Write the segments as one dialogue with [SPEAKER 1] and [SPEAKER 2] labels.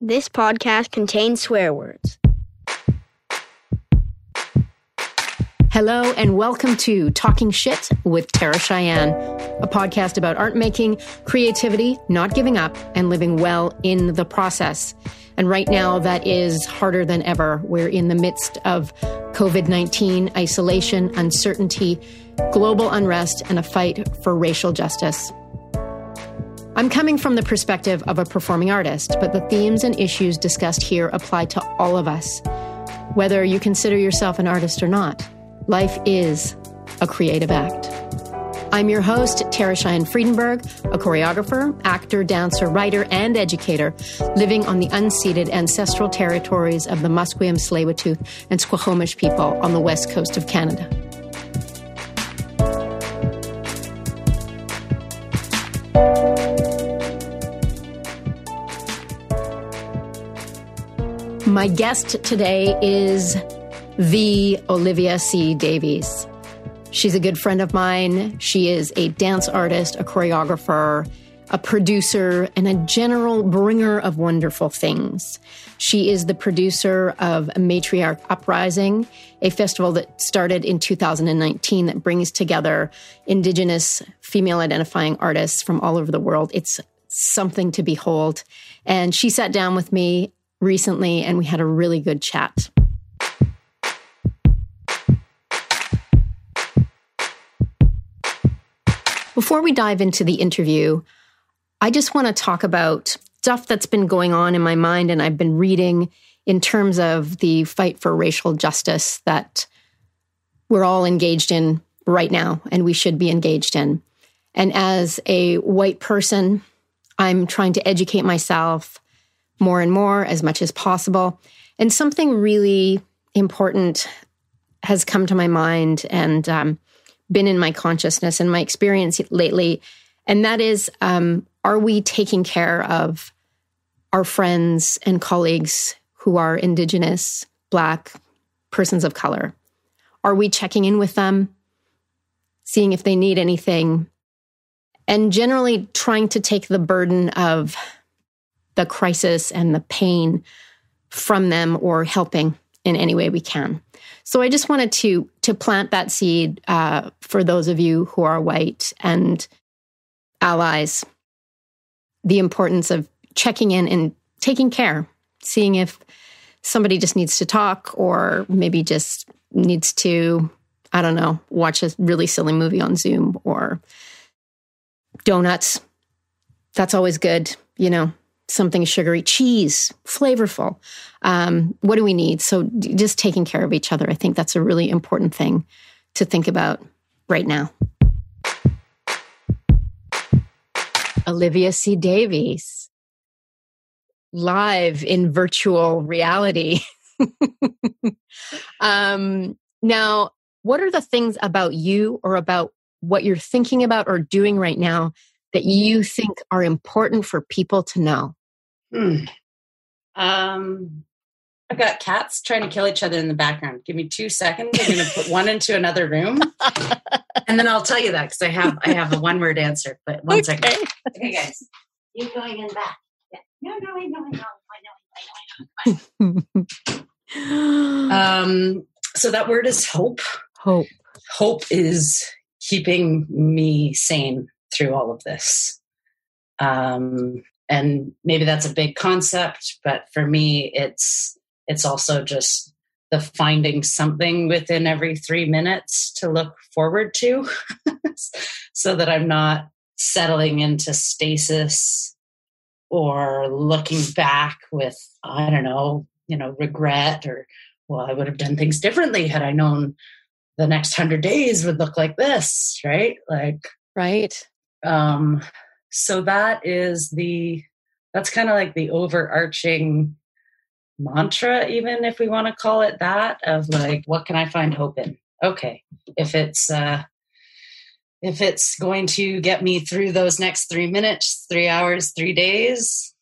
[SPEAKER 1] This podcast contains swear words.
[SPEAKER 2] Hello and welcome to Talking Shit with Tara Cheyenne, a podcast about art making, creativity, not giving up, and living well in the process. And right now, that is harder than ever. We're in the midst of COVID 19, isolation, uncertainty, global unrest, and a fight for racial justice. I'm coming from the perspective of a performing artist, but the themes and issues discussed here apply to all of us, whether you consider yourself an artist or not. Life is a creative act. I'm your host, Tara Cheyenne Friedenberg, a choreographer, actor, dancer, writer, and educator living on the unceded ancestral territories of the Musqueam, Tsleil-Waututh, and Squamish people on the west coast of Canada. My guest today is the Olivia C. Davies. She's a good friend of mine. She is a dance artist, a choreographer, a producer, and a general bringer of wonderful things. She is the producer of Matriarch Uprising, a festival that started in 2019 that brings together Indigenous female identifying artists from all over the world. It's something to behold. And she sat down with me recently and we had a really good chat. Before we dive into the interview, I just want to talk about stuff that's been going on in my mind and I've been reading in terms of the fight for racial justice that we're all engaged in right now and we should be engaged in. And as a white person, I'm trying to educate myself more and more as much as possible. And something really important has come to my mind and um, been in my consciousness and my experience lately. And that is um, are we taking care of our friends and colleagues who are Indigenous, Black, persons of color? Are we checking in with them, seeing if they need anything, and generally trying to take the burden of the crisis and the pain from them or helping in any way we can. So I just wanted to to plant that seed uh, for those of you who are white and allies. The importance of checking in and taking care, seeing if somebody just needs to talk or maybe just needs to, I don't know, watch a really silly movie on Zoom or donuts. That's always good, you know, something sugary, cheese, flavorful. Um, what do we need? So just taking care of each other. I think that's a really important thing to think about right now. Olivia C. Davies, live in virtual reality. um, now, what are the things about you or about what you're thinking about or doing right now that you think are important for people to know?
[SPEAKER 3] Hmm. Um, I've got cats trying to kill each other in the background. Give me two seconds. I'm going to put one into another room, and then I'll tell you that because I have I have a one word answer. But one okay. second. okay. guys, you going in back? Yeah. No, no, I know, I know, I know, I know, I know. um. So that word is hope.
[SPEAKER 2] Hope.
[SPEAKER 3] Hope is keeping me sane through all of this. Um, and maybe that's a big concept but for me it's it's also just the finding something within every three minutes to look forward to so that i'm not settling into stasis or looking back with i don't know you know regret or well i would have done things differently had i known the next hundred days would look like this right? Like
[SPEAKER 2] right.
[SPEAKER 3] um so that is the that's kind of like the overarching mantra even if we want to call it that of like what can i find hope in? Okay if it's uh if it's going to get me through those next three minutes three hours three days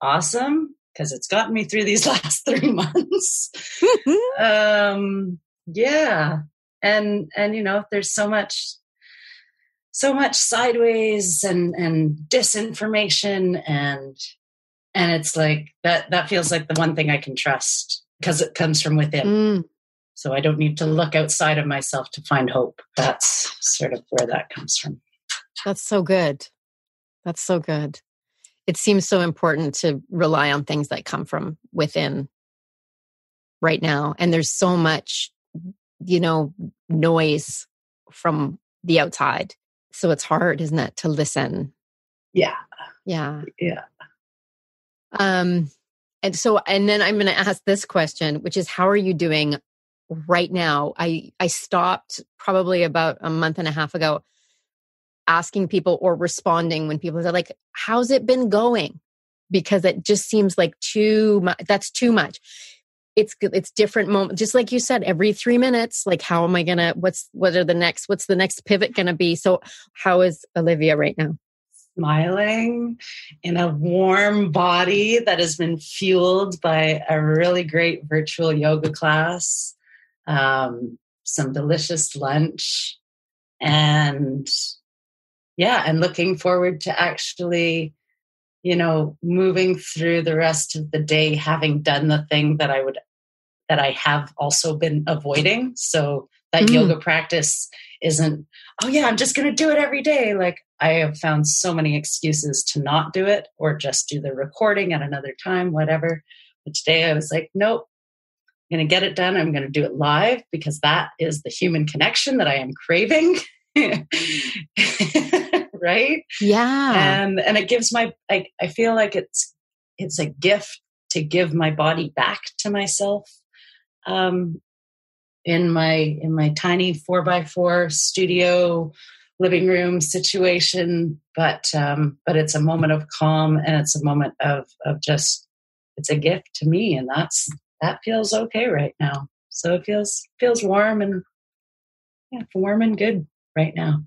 [SPEAKER 3] awesome because it's gotten me through these last three months. Um yeah and and you know there's so much so much sideways and and disinformation and and it's like that that feels like the one thing i can trust because it comes from within
[SPEAKER 2] Mm.
[SPEAKER 3] so i don't need to look outside of myself to find hope that's sort of where that comes from
[SPEAKER 2] That's so good. That's so good. It seems so important to rely on things that come from within right now. And there's so much, you know, noise from the outside. So it's hard, isn't it, to listen?
[SPEAKER 3] yeah
[SPEAKER 2] Yeah.
[SPEAKER 3] yeah
[SPEAKER 2] Um, and so, and then I'm going to ask this question, which is, how are you doing right now? I I stopped probably about a month and a half ago, asking people or responding when people are like, "How's it been going?" Because it just seems like too much. That's too much. It's it's different moment. Just like you said, every three minutes, like, how am I gonna? What's what are the next? What's the next pivot gonna be? So, how is Olivia right now?
[SPEAKER 3] smiling in a warm body that has been fueled by a really great virtual yoga class, um, some delicious lunch, and yeah, and looking forward to actually, you know, moving through the rest of the day, having done the thing that I would, that I have also been avoiding. So that
[SPEAKER 2] Mm.
[SPEAKER 3] yoga practice isn't, oh yeah, I'm just going to do it every day. Like I have found so many excuses to not do it or just do the recording at another time, whatever. But today I was like, nope, I'm going to get it done. I'm going to do it live because that is the human connection that I am craving. right?
[SPEAKER 2] Yeah.
[SPEAKER 3] and and it gives my I, I feel like it's it's a gift to give my body back to myself um in my in my tiny four by four studio living room situation but um but it's a moment of calm and it's a moment of of just it's a gift to me and that's that feels okay right now so it feels feels warm and yeah warm and good right now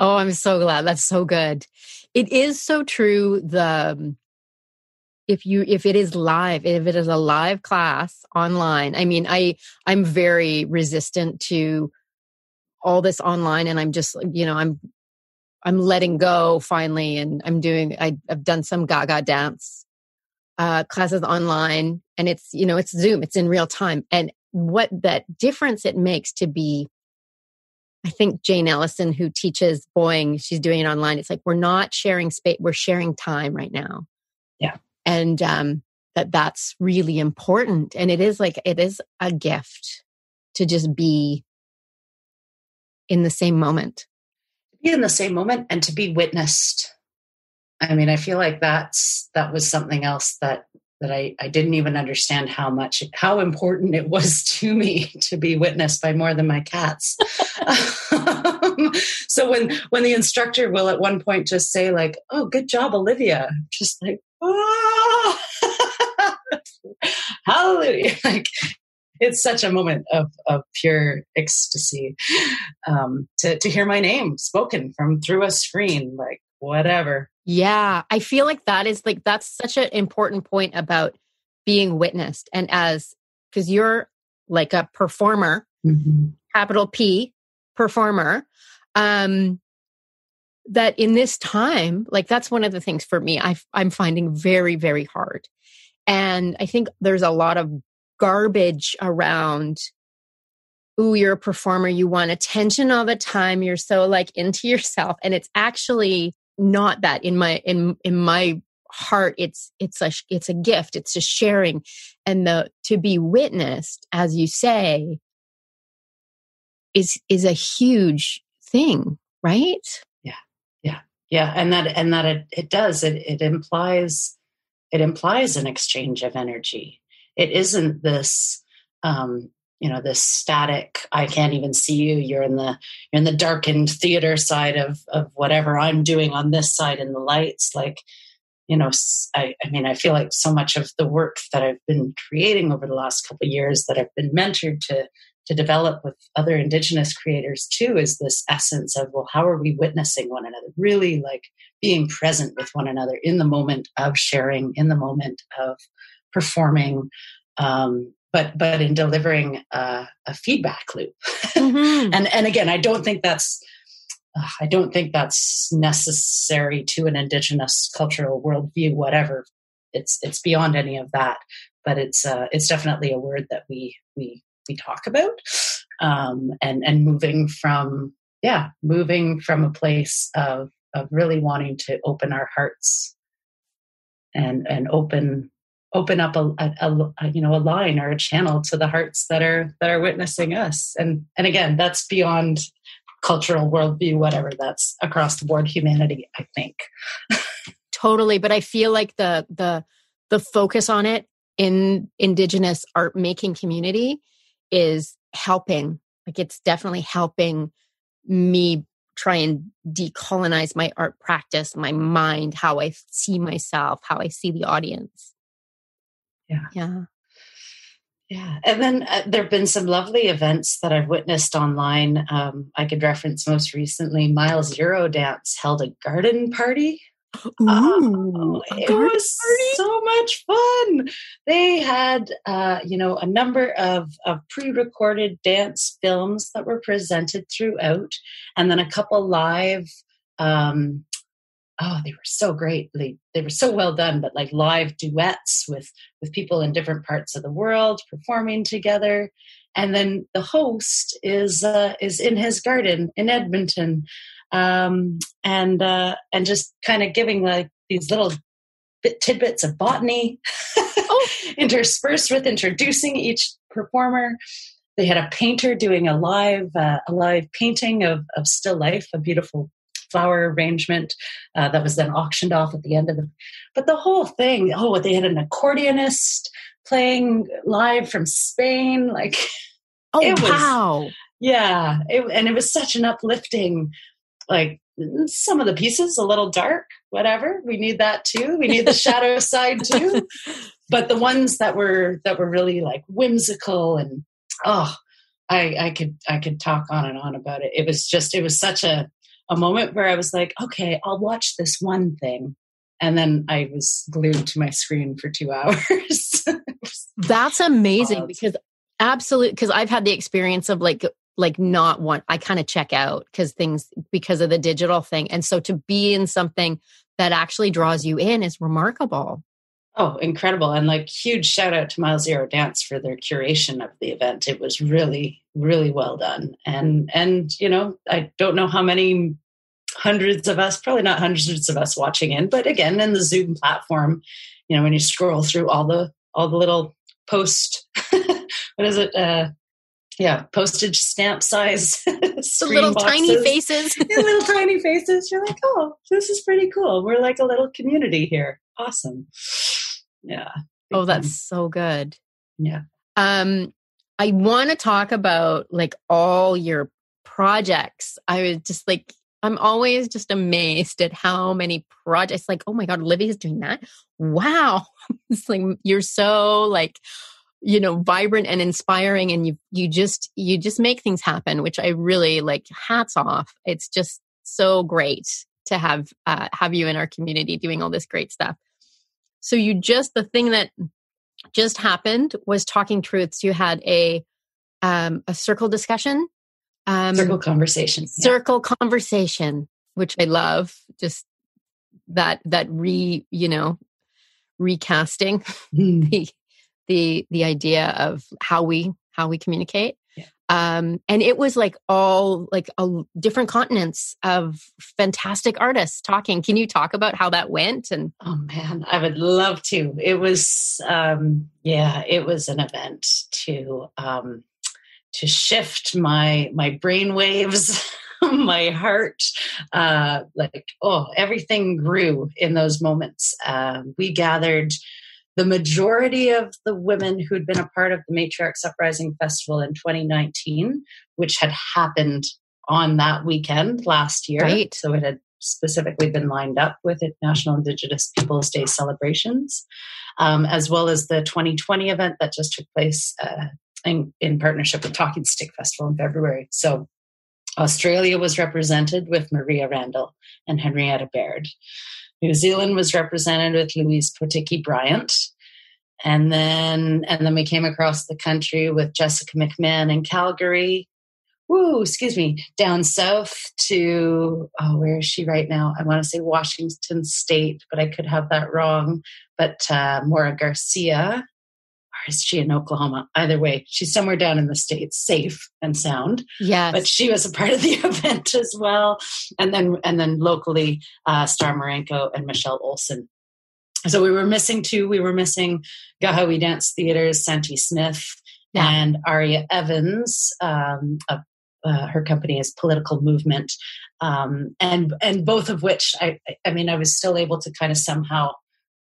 [SPEAKER 2] Oh, I'm so glad. That's so good. It is so true. The um, if you if it is live, if it is a live class online, I mean, I I'm very resistant to all this online, and I'm just you know I'm I'm letting go finally, and I'm doing I, I've done some Gaga dance uh, classes online, and it's you know it's Zoom, it's in real time, and what that difference it makes to be I think Jane Ellison, who teaches Boeing, she's doing it online. It's like we're not sharing space; we're sharing time right now.
[SPEAKER 3] Yeah.
[SPEAKER 2] and um, that that's really important. And it is like it is a gift to just be in the same moment.
[SPEAKER 3] be in the same moment and to be witnessed. I mean, I feel like that's that was something else that that I, I didn't even understand how much how important it was to me to be witnessed by more than my cats. um, so when when the instructor will at one point just say like, "Oh, good job, Olivia," just like, "Oh, hallelujah!" Like it's such a moment of, of pure ecstasy um, to, to hear my name spoken from through a screen, like whatever.
[SPEAKER 2] Yeah, I feel like that is like that's such an important point about being witnessed, and as because you're like a performer,
[SPEAKER 3] Mm-hmm.
[SPEAKER 2] capital P, performer. Um, that in this time, like that's one of the things for me, I, I'm finding very, very hard. And I think there's a lot of garbage around. Ooh, you're a performer. You want attention all the time. You're so like into yourself. And it's actually not that in my, in, in my heart. It's, it's a, it's a gift. It's just sharing and the, to be witnessed, as you say, is, is a huge thing, right?
[SPEAKER 3] Yeah, yeah, yeah. and that and that it, it does it it implies it implies an exchange of energy. It isn't this um, you know this static. I can't even see you. You're in the you're in the darkened theater side of of whatever I'm doing on this side in the lights. Like you know, I, I mean, I feel like so much of the work that I've been creating over the last couple of years that I've been mentored to to develop with other indigenous creators too is this essence of well how are we witnessing one another really like being present with one another in the moment of sharing in the moment of performing um, but but in delivering a, a feedback loop
[SPEAKER 2] Mm-hmm.
[SPEAKER 3] and and again i don't think that's uh, i don't think that's necessary to an indigenous cultural worldview whatever it's it's beyond any of that. But it's uh, it's definitely a word that we we we talk about, um, and and moving from yeah, moving from a place of of really wanting to open our hearts and and open open up a, a, a, you know a line or a channel to the hearts that are that are witnessing us. And and again that's beyond cultural worldview whatever that's across the board humanity i think.
[SPEAKER 2] Totally but i feel like the the the focus on it in indigenous art making community is helping like it's definitely helping me try and decolonize my art practice my mind how i see myself how i see the audience
[SPEAKER 3] yeah.
[SPEAKER 2] Yeah.
[SPEAKER 3] Yeah. And then uh, there have been some lovely events that I've witnessed online. Um, I could reference most recently Mile Zero Dance held a garden party.
[SPEAKER 2] Ooh, oh,
[SPEAKER 3] it was party? so much fun. They had, uh, you know, a number of, of pre-recorded dance films that were presented throughout, and then a couple live um, oh they were so great. They, they were so well done but like live duets with with people in different parts of the world performing together. And then the host is uh, is in his garden in edmonton um, and uh, and just kind of giving like these little bit tidbits of botany oh. interspersed with introducing each performer. They had a painter doing a live uh, a live painting of, of still life a beautiful flower arrangement uh, that was then auctioned off at the end of the. But the whole thing, oh, they had an accordionist playing live from Spain, like.
[SPEAKER 2] Oh it was, wow!
[SPEAKER 3] Yeah, it, and it was such an uplifting, like some of the pieces a little dark, whatever. We need that too. We need the shadow side too. But the ones that were that were really like whimsical and oh, I, I could I could talk on and on about it. It was just it was such a a moment where I was like, okay, I'll watch this one thing. And then I was glued to my screen for two hours.
[SPEAKER 2] That's amazing wild. because absolutely because I've had the experience of like like not want I kind of check out because things because of the digital thing. And so to be in something that actually draws you in is remarkable.
[SPEAKER 3] Oh, incredible. And like huge shout out to Miles Dance for their curation of the event. It was really, really well done. And and you know, I don't know how many hundreds of us, probably not hundreds of us watching in, but again, in the Zoom platform, you know, when you scroll through all the all the little post what is it? Uh yeah, postage stamp size.
[SPEAKER 2] the little boxes. tiny faces.
[SPEAKER 3] yeah, little tiny faces. You're like, oh, this is pretty cool. We're like a little community here. Awesome. Yeah.
[SPEAKER 2] Oh, that's so good.
[SPEAKER 3] Yeah.
[SPEAKER 2] Um, I want to talk about like all your projects. I was just like, I'm always just amazed at how many projects. Like, oh my god, Olivia's doing that. Wow, it's like you're so like, you know, vibrant and inspiring, and you you just you just make things happen, which I really like. Hats off! It's just so great to have uh, have you in our community doing all this great stuff. So you just the thing that just happened was talking truths. You had a um, a circle discussion,
[SPEAKER 3] um, circle conversation,
[SPEAKER 2] circle yeah. conversation, which I love. Just that that re you know recasting mm. the the the idea of how we how we communicate um, and it was like all like a, different continents of fantastic artists talking. Can you talk about how that went? And
[SPEAKER 3] oh man, I would love to. It was um, yeah, it was an event to um, to shift my my brain waves. my heart uh like oh everything grew in those moments uh, we gathered the majority of the women who'd been a part of the Matriarchs Uprising Festival in 2019, which had happened on that weekend last year.
[SPEAKER 2] Right.
[SPEAKER 3] So it had specifically been lined up with it, National Indigenous Peoples Day celebrations, um, as well as the 2020 event that just took place uh, in, in partnership with Talking Stick Festival in February. So Australia was represented with Maria Randall and Henrietta Baird. New Zealand was represented with Louise Potiki Bryant. And then and then we came across the country with Jessica McMann in Calgary. woo, excuse me, down south to, oh, where is she right now? I want to say Washington State, but I could have that wrong. But uh, Maura Garcia, is she in Oklahoma? Either way, she's somewhere down in the States, safe and sound.
[SPEAKER 2] Yes.
[SPEAKER 3] But she was a part of the event as well. And then, and then locally, uh, Starr Muranko and Michelle Olson. So we were missing two. We were missing Kaha:wi Dance Theater's Santee Smith yeah. and Aria Evans um, of uh, her company is Political Movement, um, and and both of which I I mean I was still able to kind of somehow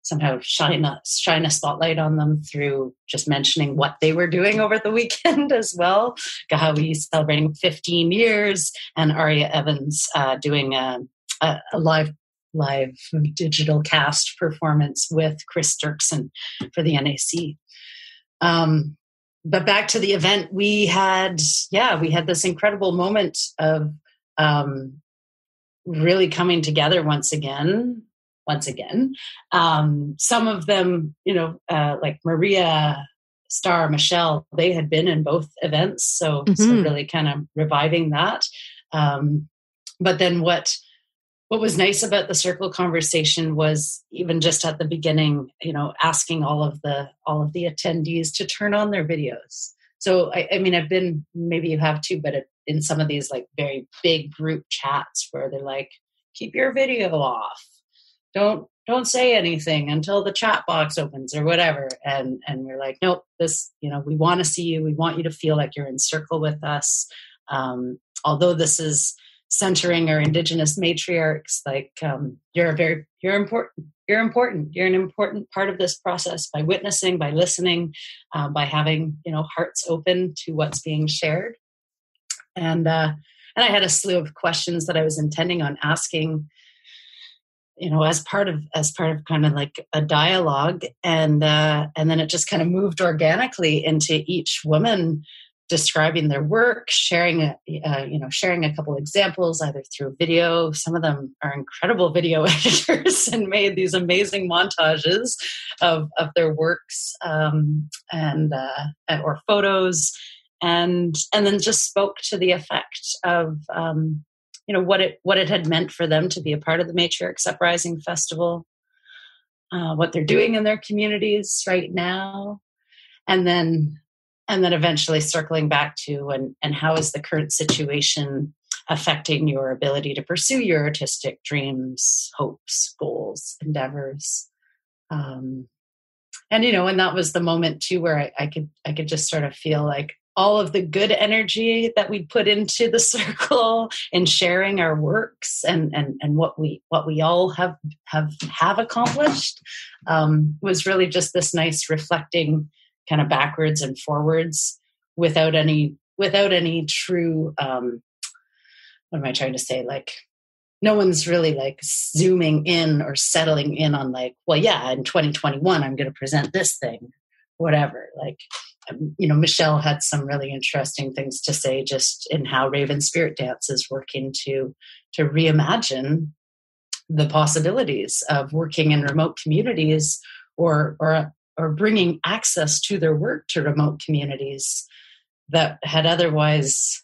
[SPEAKER 3] somehow shine a shine a spotlight on them through just mentioning what they were doing over the weekend as well. Kaha:wi celebrating 15 years, and Aria Evans uh, doing a, a, a live live digital cast performance with Chris Dirksen for the NAC. Um, but back to the event, we had, yeah, we had this incredible moment of um, really coming together once again. Once again, um, some of them, you know, uh, like Maria, Star, Michelle, they had been in both events, so, mm-hmm. so really kind of reviving that. Um, but then what what was nice about the circle conversation was even just at the beginning you know asking all of the all of the attendees to turn on their videos so i, I mean i've been maybe you have too but it, in some of these like very big group chats where they're like keep your video off don't don't say anything until the chat box opens or whatever. And and we're like nope this you know we want to see you. We want you to feel like you're in circle with us. Um, although this is centering our indigenous matriarchs like um, you're a very you're important you're important. You're an important part of this process by witnessing by listening uh, by having you know hearts open to what's being shared. And uh, and i had a slew of questions that i was intending on asking you know as part of as part of kind of like a dialogue and uh, and then it just kind of moved organically into each woman describing their work, sharing a, uh, you know sharing a couple examples either through video. Some of them are incredible video editors and made these amazing montages of of their works um, and uh, or photos, and and then just spoke to the effect of um, you know what it what it had meant for them to be a part of the Matriarchs Uprising Festival. Uh, what they're doing in their communities right now, and then and then eventually circling back to and, and how is the current situation affecting your ability to pursue your artistic dreams hopes goals endeavors um, and you know and that was the moment too where I, I could i could just sort of feel like all of the good energy that we put into the circle in sharing our works and and and what we what we all have have have accomplished um, was really just this nice reflecting kind of backwards and forwards without any without any true um what am i trying to say? Like no one's really like zooming in or settling in on like well yeah in 2021 i'm going to present this thing whatever like you know michelle had some really interesting things to say just in how raven spirit dance is working to to reimagine the possibilities of working in remote communities or or or bringing access to their work to remote communities that had otherwise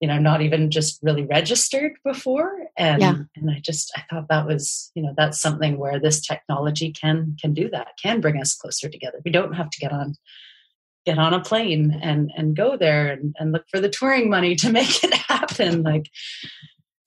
[SPEAKER 3] you know not even just really registered before and yeah. and i just i thought that was you know that's something where this technology can can do that can bring us closer together we don't have to get on get on a plane and and go there and, and look for the touring money to make it happen like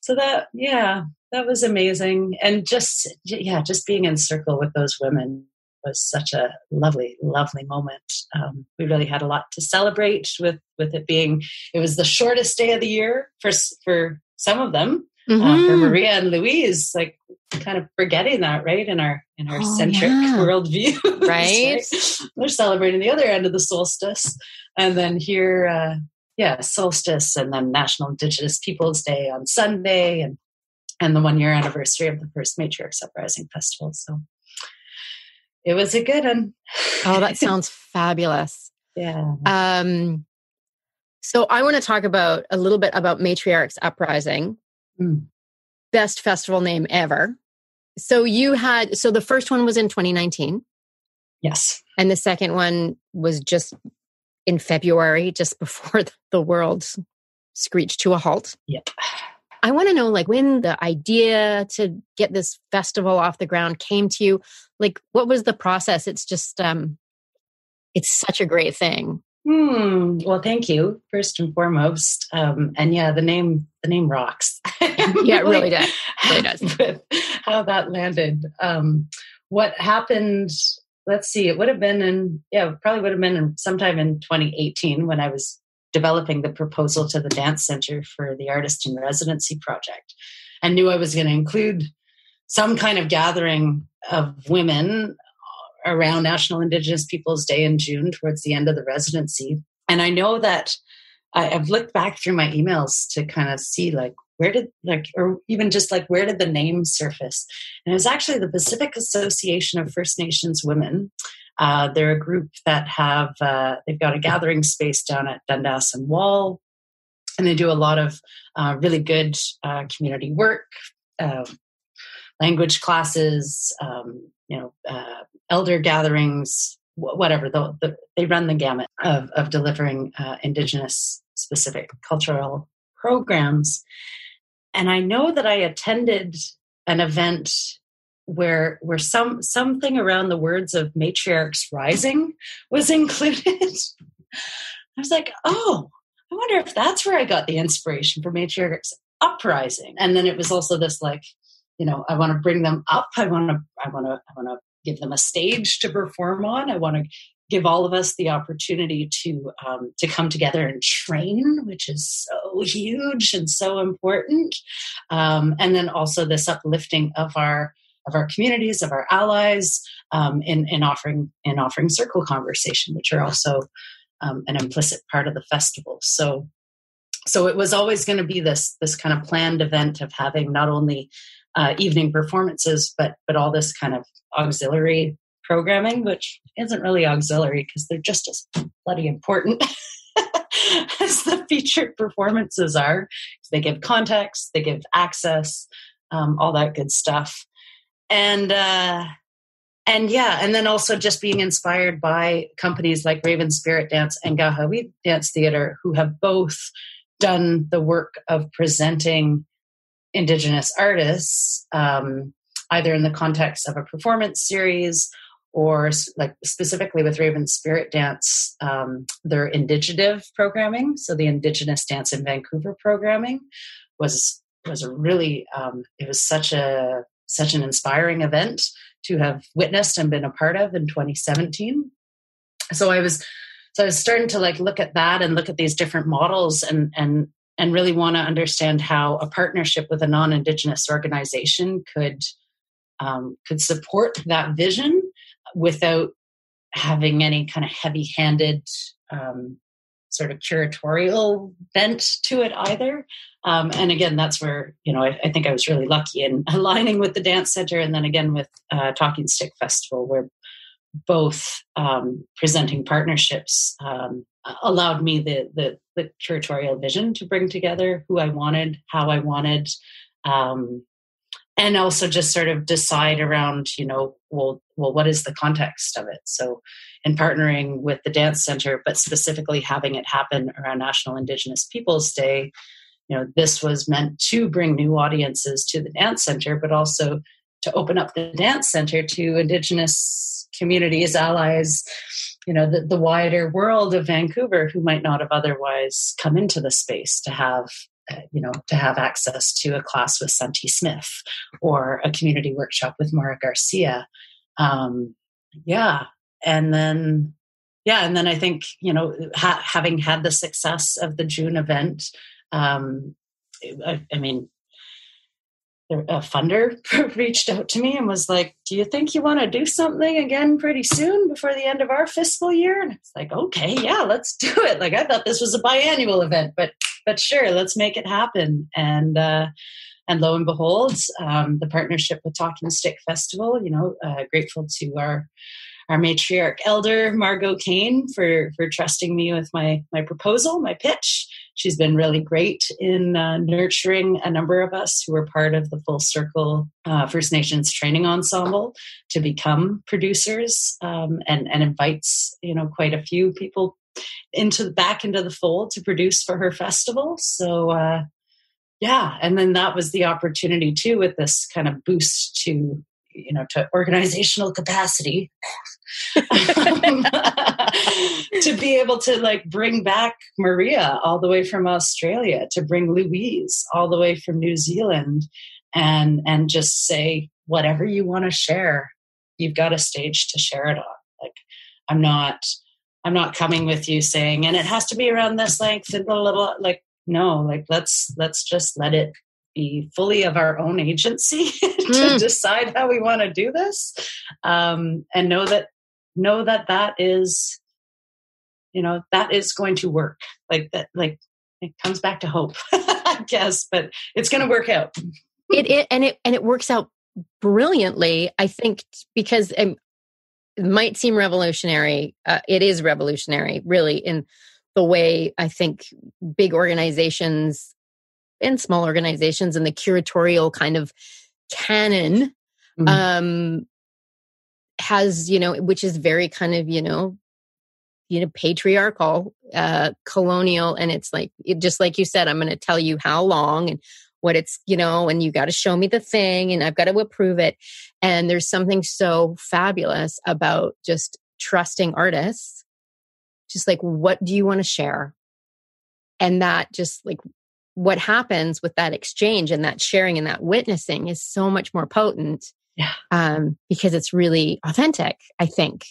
[SPEAKER 3] so that yeah that was amazing and just yeah just being in circle with those women was such a lovely, lovely moment. Um, we really had a lot to celebrate with with it being. It was the shortest day of the year for for some of them. Mm-hmm. Uh, for mm-hmm. Maria and Louise, like kind of forgetting that, right? In our in our oh, centric yeah. worldview,
[SPEAKER 2] right? right?
[SPEAKER 3] They're celebrating the other end of the solstice, and then here, uh, yeah, solstice, and then National Indigenous Peoples Day on Sunday, and and the one year anniversary of the first Matriarchs Uprising Festival. So it was a good one.
[SPEAKER 2] oh, that sounds fabulous.
[SPEAKER 3] Yeah. Um,
[SPEAKER 2] so I want to talk about a little bit about Matriarchs Uprising. Mm. Best festival name ever. So you had so the first one was in 2019.
[SPEAKER 3] Yes.
[SPEAKER 2] And the second one was just in February, just before the world screeched to a halt.
[SPEAKER 3] Yep.
[SPEAKER 2] I want to know like when the idea to get this festival off the ground came to you. Like what was the process? It's just um it's such a great thing.
[SPEAKER 3] Hmm. Well, thank you first and foremost. Um, and yeah, the name the name rocks.
[SPEAKER 2] yeah, it really does. It really does.
[SPEAKER 3] With how that landed. Um, what happened? Let's see. It would have been in yeah, probably would have been in, sometime in 2018 when I was developing the proposal to the dance center for the artist in residency project, and knew I was going to include some kind of gathering of women around National Indigenous Peoples Day in June towards the end of the residency. And I know that I've looked back through my emails to kind of see like where did like or even just like where did the name surface? And it was actually the pacific association of first nations women. Uh, they're a group that have uh, they've got a gathering space down at dundas and wall and they do a lot of uh, really good uh, community work uh, language classes um, you know uh, elder gatherings, whatever. The, the, they run the gamut of, of delivering uh, Indigenous specific cultural programs. And I know that I attended an event where where some something around the words of matriarchs rising was included. I was like, oh, I wonder if that's where I got the inspiration for matriarchs uprising. And then it was also this like, you know, I want to bring them up. I want to, I want to, I want to give them a stage to perform on. I want to give all of us the opportunity to um, to come together and train, which is so huge and so important. Um, and then also this uplifting of our of our communities, of our allies, um, in in offering in offering circle conversation, which are also um, an implicit part of the festival. So. So it was always going to be this this kind of planned event of having not only uh, evening performances, but but all this kind of auxiliary programming, which isn't really auxiliary because they're just as bloody important as the featured performances are. They give context, they give access, um, all that good stuff, and uh, and yeah, and then also just being inspired by companies like Raven Spirit Dance and Kaha:wi Dance Theater, who have both done the work of presenting Indigenous artists, um, either in the context of a performance series or like specifically with Raven Spirit Dance, um, their indicative programming. So the Indigenous Dance in Vancouver programming was was a really um, it was such a such an inspiring event to have witnessed and been a part of in 2017. So I was so I was starting to like look at that and look at these different models and and and really want to understand how a partnership with a non-indigenous organization could um, could support that vision without having any kind of heavy-handed um, sort of curatorial bent to it either. Um, and again, that's where you know I, I, think I was really lucky in aligning with the dance center, and then again with uh, Talking Stick Festival, where both um, presenting partnerships um, allowed me the, the, the curatorial vision to bring together who I wanted, how I wanted, um, and also just sort of decide around, you know, well, well, what is the context of it? So, in partnering with the Dance Center, but specifically having it happen around National Indigenous Peoples Day, you know, this was meant to bring new audiences to the Dance Center, but also to open up the Dance Center to Indigenous communities, allies, you know the, the wider world of vancouver who might not have otherwise come into the space to have uh, you know to have access to a class with santee smith or a community workshop with Maura garcia. Um, yeah. And then yeah and then i think you know ha- having had the success of the june event um, I, I mean a funder reached out to me and was like, "Do you think you want to do something again pretty soon before the end of our fiscal year?" And it's like, "Okay, yeah, let's do it." Like I thought this was a biannual event, but but sure, let's make it happen. And uh, and lo and behold, um, the partnership with Talking Stick Festival. You know, uh, grateful to our our matriarch elder Margo Kane for for trusting me with my my proposal, my pitch she's been really great in uh, nurturing a number of us who are part of the Full Circle uh, First Nations Training Ensemble to become producers, um, and and invites you know quite a few people into back into the fold to produce for her festival. So uh, yeah, and then that was the opportunity too with this kind of boost to you know to organizational capacity um, to be able to like bring back maria all the way from australia to bring louise all the way from new zealand and and just say whatever you want to share you've got a stage to share it on. Like i'm not i'm not coming with you saying and it has to be around this length and blah blah blah. Like no like let's let's just let it be fully of our own agency to mm. decide how we want to do this. Um, and know that know that that is you know that is going to work like that like it comes back to hope i guess but it's going to work out
[SPEAKER 2] it, it and it and it works out brilliantly i think because um, it might seem revolutionary uh, it is revolutionary really in the way i think big organizations and small organizations and the curatorial kind of canon mm-hmm. um has you know which is very kind of you know you know patriarchal uh colonial and it's like it, just like you said i'm going to tell you how long and what it's you know and you got to show me the thing and i've got to approve it. And there's something so fabulous about just trusting artists. Just like what do you want to share? And that just like what happens with that exchange and that sharing and that witnessing is so much more potent
[SPEAKER 3] yeah.
[SPEAKER 2] um, because it's really authentic i think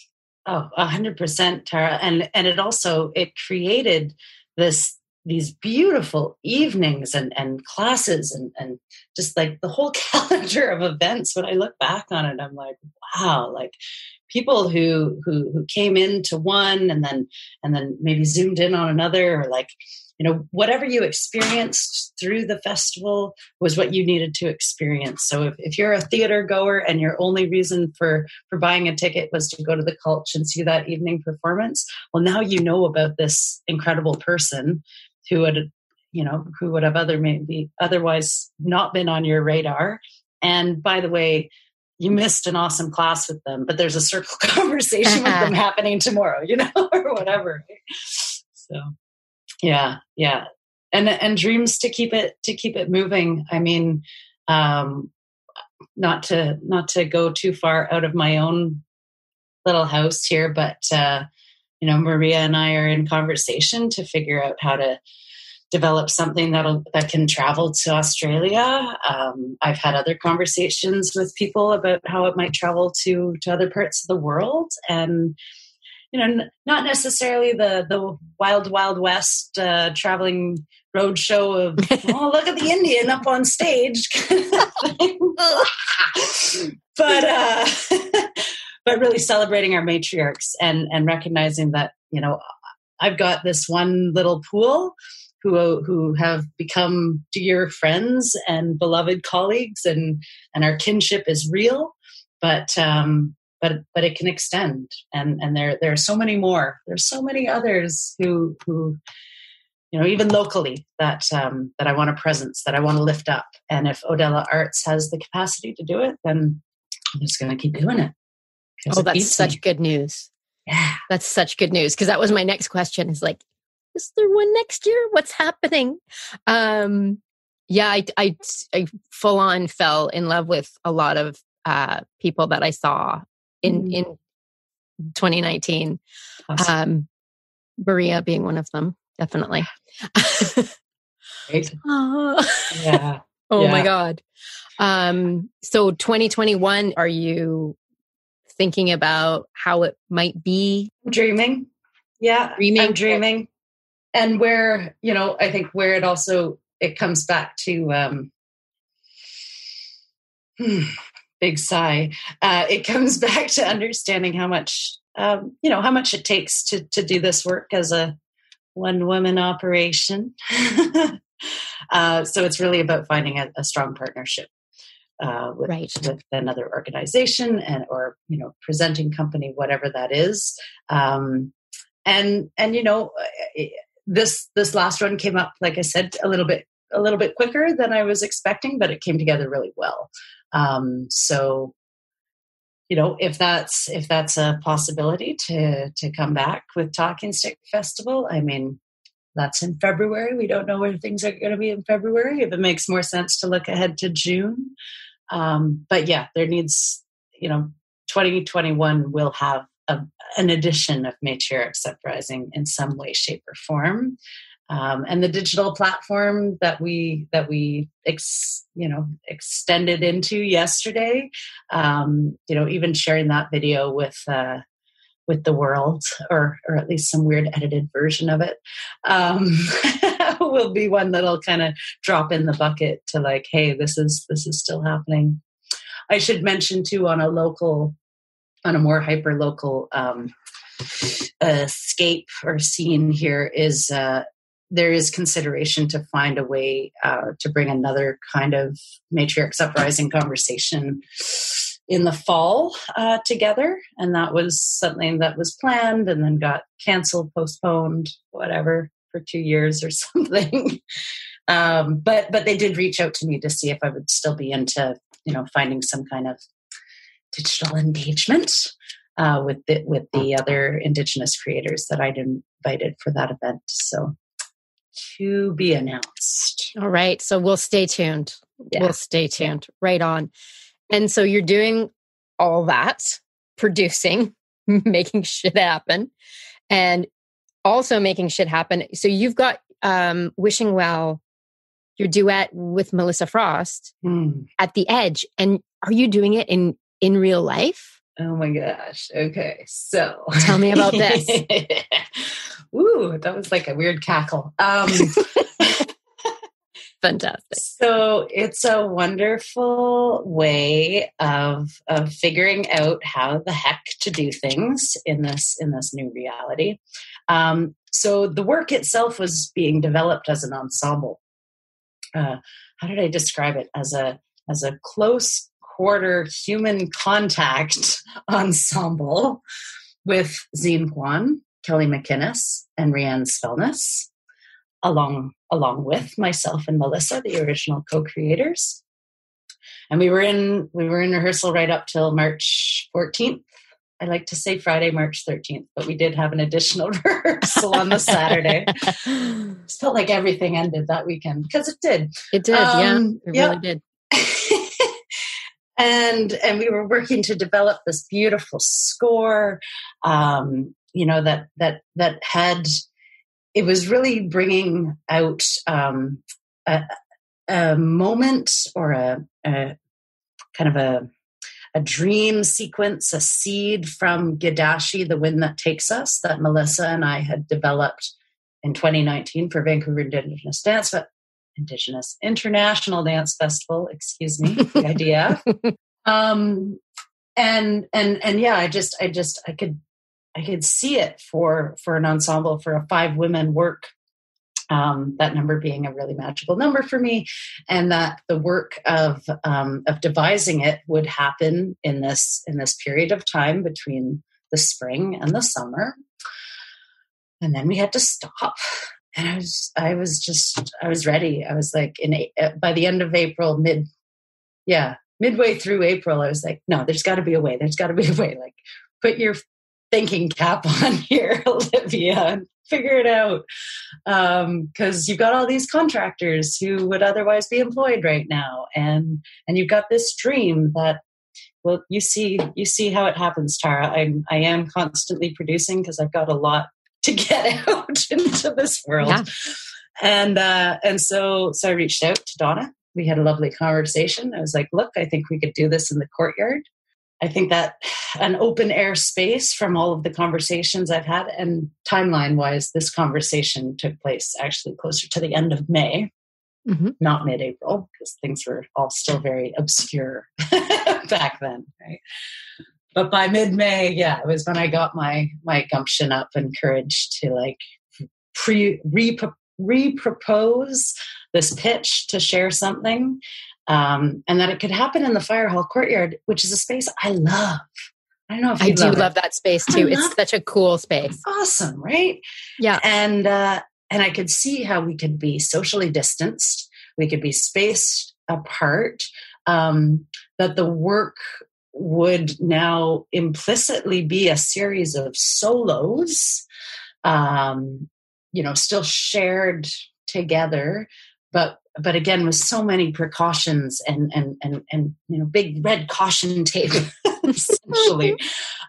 [SPEAKER 3] oh 100% tara. And and it also it created this these beautiful evenings and, and classes and, and just like the whole calendar of events. When i look back on it i'm like wow. Like people who who who came into one and then and then maybe zoomed in on another or like you know whatever you experienced through the festival was what you needed to experience. So if, if you're a theater goer and your only reason for for buying a ticket was to go to the Cultch and see that evening performance well now you know about this incredible person who would you know who would have other maybe otherwise not been on your radar. And by the way you missed an awesome class with them but there's a circle conversation with them happening tomorrow you know or whatever so yeah yeah. And and dreams to keep it to keep it moving. I mean um not to not to go too far out of my own little house here but uh you know maria and i are in conversation to figure out how to develop something that'll that can travel to australia. Um, i've had other conversations with people about how it might travel to to other parts of the world and you know, not necessarily the the wild wild west uh, traveling road show of oh look at the Indian up on stage, but uh, but really celebrating our matriarchs and and recognizing that you know I've got this one little pool who who have become dear friends and beloved colleagues and and our kinship is real. But um but but it can extend. And and there there are so many more. There's so many others who who you know even locally that um, that I want a presence that I want to lift up. And if O.Dela Arts has the capacity to do it then I'm just going to keep doing it.
[SPEAKER 2] Oh that's such me. good news.
[SPEAKER 3] Yeah.
[SPEAKER 2] That's such good news. Because that was my next question is like is there one next year? What's happening? Um yeah I, I, I full on fell in love with a lot of uh, people that I saw in mm-hmm. in 2019. Awesome. Um, Maria being one of them, definitely.
[SPEAKER 3] oh. Yeah.
[SPEAKER 2] oh yeah. my God. Um, so 2021, are you thinking about how it might be?
[SPEAKER 3] Dreaming. Yeah. Dreaming. I'm dreaming. And where, you know, I think where it also it comes back to um hmm, big sigh. Uh, it comes back to understanding how much um, you know how much it takes to to do this work as a one woman operation. uh, so it's really about finding a, a strong partnership uh, with,
[SPEAKER 2] right.
[SPEAKER 3] with another organization and or you know presenting company, whatever that is. Um, and and you know uh, this this last one came up, like I said, a little bit a little bit quicker than I was expecting, but it came together really well. Um, so you know, if that's if that's a possibility to to come back with Talking Stick Festival, I mean, that's in February. We don't know where things are going to be in February. If it makes more sense to look ahead to June, um, but yeah, there needs you know, 2021 will have a, an edition of Matriarchs Uprising in some way, shape, or form. Um, and the digital platform that we that we ex, you know extended into yesterday um, you know even sharing that video with uh, with the world or or at least some weird edited version of it um, will be one that'll kind of drop in the bucket to like hey this is this is still happening. I should mention too on a local on a more hyper local um, escape or scene here is uh, there is consideration to find a way uh, to bring another kind of matriarchs uprising conversation in the fall uh, together. And that was something that was planned and then got canceled postponed whatever for two years or something. Um, but but they did reach out to me to see if i would still be into you know finding some kind of digital engagement uh, with the, with the other indigenous creators that i'd invited for that event. So to be announced.
[SPEAKER 2] All right. So we'll stay tuned. Yeah. We'll stay tuned. Right on. And so you're doing all that, producing, making shit happen, and also making shit happen. So you've got um, Wishing Well, your duet with Melissa Frost mm. at the edge. And are you doing it in in real life?
[SPEAKER 3] Oh my gosh. Okay. So
[SPEAKER 2] tell me about this.
[SPEAKER 3] Ooh, that was like a weird cackle. Um,
[SPEAKER 2] Fantastic.
[SPEAKER 3] So it's a wonderful way of of figuring out how the heck to do things in this in this new reality. Um, so the work itself was being developed as an ensemble. Uh, how did I describe it? As a as a close quarter human contact ensemble with Zine Kwan, Kelly McInnes, and Rianne Spelness, along along with myself and Melissa, the original co-creators. And we were in we were in rehearsal right up till March 14th. I like to say Friday, March 13th, but we did have an additional rehearsal on the Saturday. it felt like everything ended that weekend because it did.
[SPEAKER 2] It did, um, yeah. It really did.
[SPEAKER 3] and and we were working to develop this beautiful score um, you know that that that had it was really bringing out um, a, a, moment or a, a, kind of a a dream sequence, a seed from Gidashi, the wind that takes us, that Melissa and I had developed in 2019 for Vancouver Indigenous Dance, Indigenous International Dance Festival, excuse me, the idea. Um, and and and yeah, I just I just I could I could see it for for an ensemble for a five women work. Um, that number being a really magical number for me, and that the work of um, of devising it would happen in this in this period of time between the spring and the summer, and then we had to stop. And I was I was just I was ready. I was like in by the end of April, mid yeah midway through April, I was like, no, there's got to be a way. There's got to be a way. Like, put your thinking cap on here, Olivia, and figure it out. Because um, you've got all these contractors who would otherwise be employed right now, and and you've got this dream that. Well, you see, you see how it happens, Tara. I I am constantly producing because I've got a lot to get out into this world. Yeah. And uh, and so so I reached out to Donna we had a lovely conversation. I was like, look, I think we could do this in the courtyard. I think that an open air space from all of the conversations I've had, and timeline wise, this conversation took place actually closer to the end of May, mm-hmm. not mid April, because things were all still very obscure back then, right? But by mid May, yeah, it was when I got my my gumption up and courage to like pre re re-propose this pitch to share something um, and that it could happen in the fire hall courtyard which is a space i love. I don't know if
[SPEAKER 2] i do
[SPEAKER 3] love,
[SPEAKER 2] love that space too. It's such a cool space.
[SPEAKER 3] Awesome right?
[SPEAKER 2] Yeah.
[SPEAKER 3] And uh, and i could see how we could be socially distanced. We could be spaced apart um, that the work would now implicitly be a series of solos, um, you know, still shared together, but but again with so many precautions and and and and you know big red caution tape essentially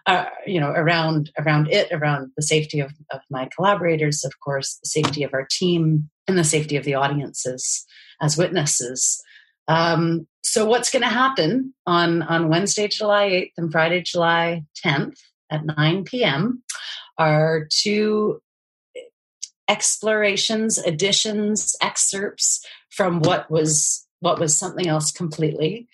[SPEAKER 3] uh, you know around around it around the safety of, of my collaborators of course the safety of our team and the safety of the audiences as witnesses. Um, so what's going to happen on on wednesday july 8th and friday july 10th at 9 p.m are two explorations additions excerpts from what was what was something else completely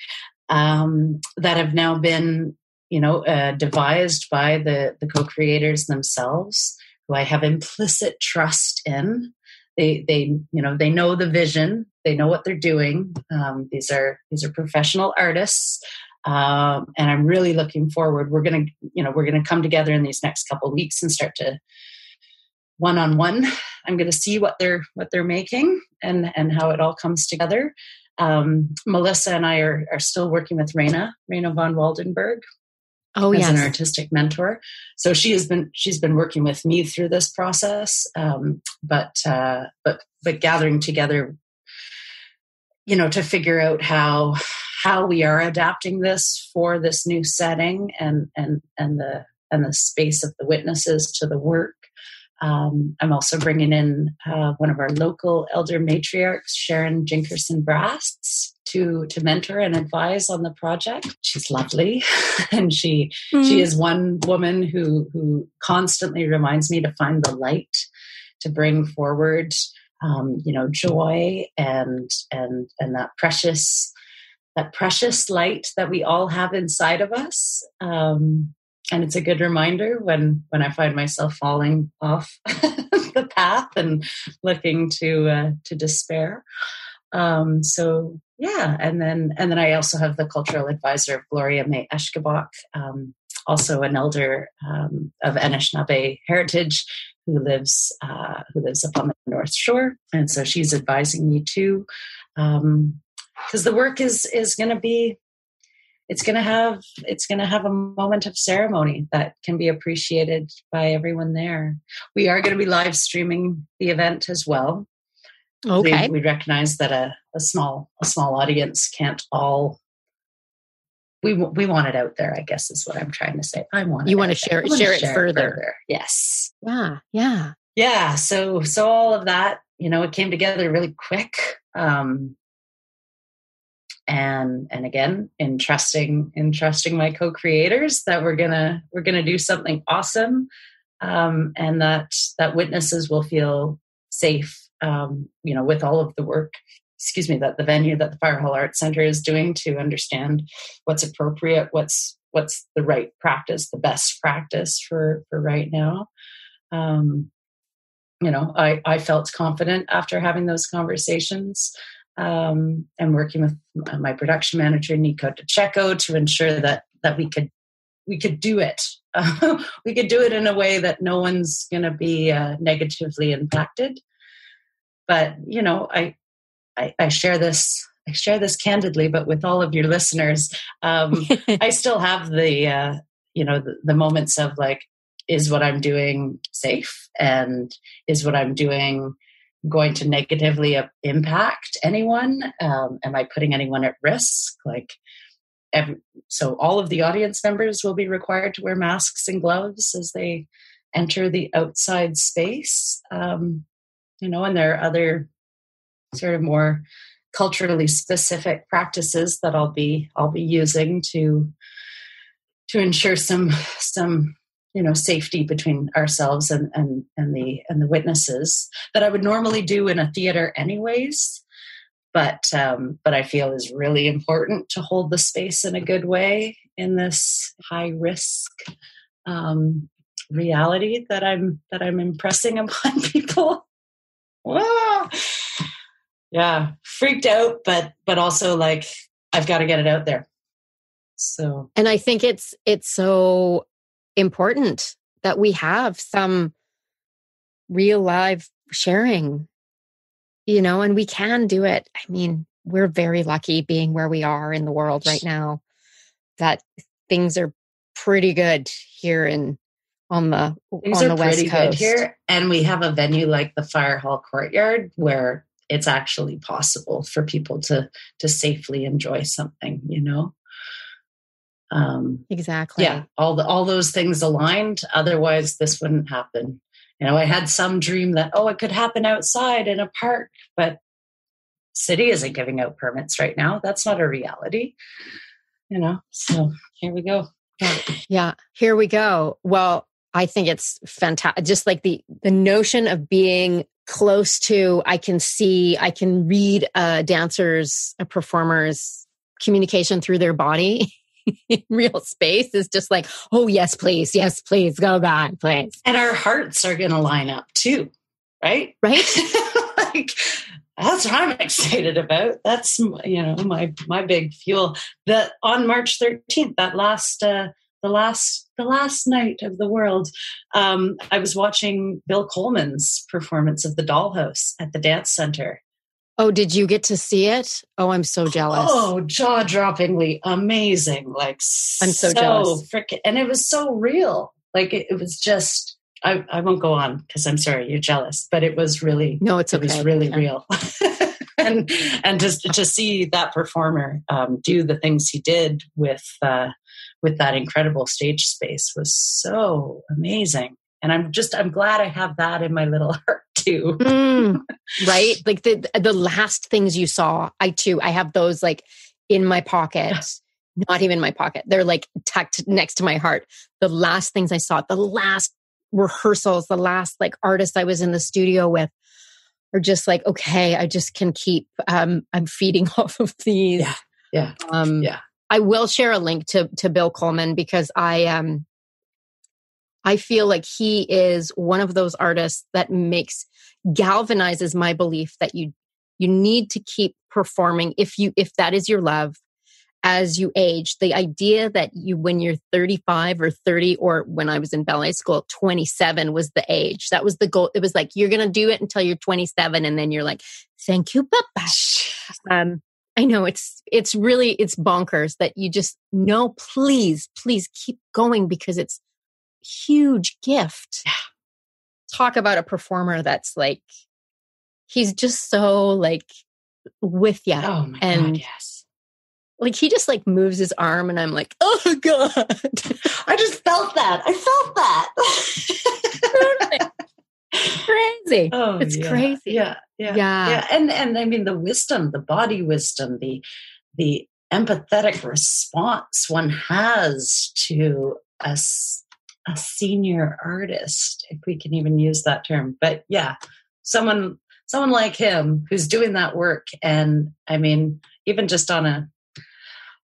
[SPEAKER 3] um, that have now been you know uh, devised by the the co-creators themselves who i have implicit trust in. They they you know they know the vision. They know what they're doing. Um, these are these are professional artists. Um, and i'm really looking forward. We're gonna you know we're gonna come together in these next couple weeks and start to one on one. I'm going to see what they're what they're making and and how it all comes together. Um, Melissa and I are, are still working with Raina, Raina von Waldenberg,
[SPEAKER 2] oh,
[SPEAKER 3] as
[SPEAKER 2] yes.
[SPEAKER 3] an artistic mentor. So she has been she's been working with me through this process, um, but uh, but but gathering together, you know, to figure out how how we are adapting this for this new setting and and and the and the space of the witnesses to the work um, I'm also bringing in uh, one of our local elder matriarchs, Sharon Jinkerson Brass, to to mentor and advise on the project. She's lovely, and she mm. she is one woman who who constantly reminds me to find the light, to bring forward, um, you know, joy and and and that precious that precious light that we all have inside of us. Um, and it's a good reminder when when I find myself falling off the path and looking to uh, to despair. Um, so yeah, and then and then I also have the cultural advisor of Gloria May Eshkibok, um, also an elder um, of Anishinaabe heritage who lives uh, who lives up on the North Shore, and so she's advising me too, because um, the work is is going to be it's going to have it's going to have a moment of ceremony that can be appreciated by everyone there. We are going to be live streaming the event as well.
[SPEAKER 2] Okay.
[SPEAKER 3] We, we recognize that a, a small a small audience can't all. We we want it out there. I guess is what I'm trying to say. I want
[SPEAKER 2] you want to share it, share, it, share further. it further.
[SPEAKER 3] Yes.
[SPEAKER 2] Yeah. Yeah.
[SPEAKER 3] Yeah. So so all of that, you know, it came together really quick. Um, and and again in trusting in trusting my co-creators that we're gonna we're gonna do something awesome um, and that that witnesses will feel safe um, you know with all of the work excuse me that the venue that the fire hall arts center is doing to understand what's appropriate what's what's the right practice the best practice for for right now. Um, you know i i felt confident after having those conversations um, and working with my production manager Nico DeCecco to ensure that that we could we could do it. Uh, we could do it in a way that no one's going to be uh, negatively impacted. But you know, I, I, I share this I share this candidly, but with all of your listeners, um, I still have the uh, you know the, the moments of like, is what I'm doing safe, and is what I'm doing going to negatively impact anyone? Um, am I putting anyone at risk? Like, every, so all of the audience members will be required to wear masks and gloves as they enter the outside space. Um, you know, and there are other sort of more culturally specific practices that I'll be I'll be using to to ensure some some you know safety between ourselves and and and the and the witnesses that I would normally do in a theater anyways but um, but I feel is really important to hold the space in a good way in this high risk um, reality that I'm that I'm impressing upon people. Whoa. Yeah, freaked out, but but also like I've got to get it out there. So,
[SPEAKER 2] and I think it's it's so important that we have some real live sharing, you know, and we can do it. I mean, we're very lucky being where we are in the world right now that things are pretty good here in on the
[SPEAKER 3] Things
[SPEAKER 2] on the west coast.
[SPEAKER 3] here, and we have a venue like the Fire Hall Courtyard where it's actually possible for people to to safely enjoy something. You know, um,
[SPEAKER 2] Exactly.
[SPEAKER 3] yeah, all the all those things aligned. Otherwise, this wouldn't happen. You know, I had some dream that oh, it could happen outside in a park, but city isn't giving out permits right now. That's not a reality. You know, so here we go.
[SPEAKER 2] Yeah. Here we go. Well, I think it's fantastic. Just like the the notion of being close to, I can see, I can read a dancer's, a performer's communication through their body in real space is just like, oh yes, please, yes, please, go on, please.
[SPEAKER 3] And our hearts are going to line up too, right?
[SPEAKER 2] Right?
[SPEAKER 3] like that's what I'm excited about. That's you know my my big fuel. That on March 13th, that last uh, the last the last night of the world, um, I was watching Bill Coleman's performance of the Dollhouse at the Dance Center.
[SPEAKER 2] Oh, did you get to see it? Oh, I'm so jealous.
[SPEAKER 3] Oh, jaw droppingly amazing! Like
[SPEAKER 2] I'm so jealous.
[SPEAKER 3] Frickin', and it was so real. Like it, it was just. I, I won't go on because I'm sorry you're jealous, but it was really
[SPEAKER 2] no, it's okay.
[SPEAKER 3] it was really
[SPEAKER 2] Yeah.
[SPEAKER 3] real. and and just to see that performer um, do the things he did with uh, with that incredible stage space was so amazing. And I'm just I'm glad I have that in my little heart too.
[SPEAKER 2] Mm, right? Like the the last things you saw, I too, I have those like in my pocket. Not even in my pocket. They're like tucked next to my heart. The last things I saw, the last rehearsals, the last like artists I was in the studio with are just like, okay, I just can keep um I'm feeding off of these.
[SPEAKER 3] Yeah. Yeah.
[SPEAKER 2] Um
[SPEAKER 3] Yeah.
[SPEAKER 2] I will share a link to to Bill Coleman because I um I feel like he is one of those artists that makes galvanizes my belief that you you need to keep performing if you if that is your love. As you age the idea that you when you're 35 or 30 or when i was in ballet school 27 was the age. That was the goal. It was like you're going to do it until you're 27 and then you're like thank you bye bye um i know it's it's really it's bonkers that you just no please please keep going because it's huge gift talk about a performer that's like he's just so like with you
[SPEAKER 3] Oh my
[SPEAKER 2] And-
[SPEAKER 3] god, yes.
[SPEAKER 2] like he just like moves his arm and i'm like oh god
[SPEAKER 3] I just felt that. I felt that.
[SPEAKER 2] crazy
[SPEAKER 3] oh,
[SPEAKER 2] It's
[SPEAKER 3] yeah.
[SPEAKER 2] crazy.
[SPEAKER 3] Yeah, yeah,
[SPEAKER 2] Yeah.
[SPEAKER 3] yeah. And and I mean the wisdom, the body wisdom, the the empathetic response one has to a, s- a senior artist, if we can even use that term. But yeah, someone someone like him who's doing that work, and I mean, even just on a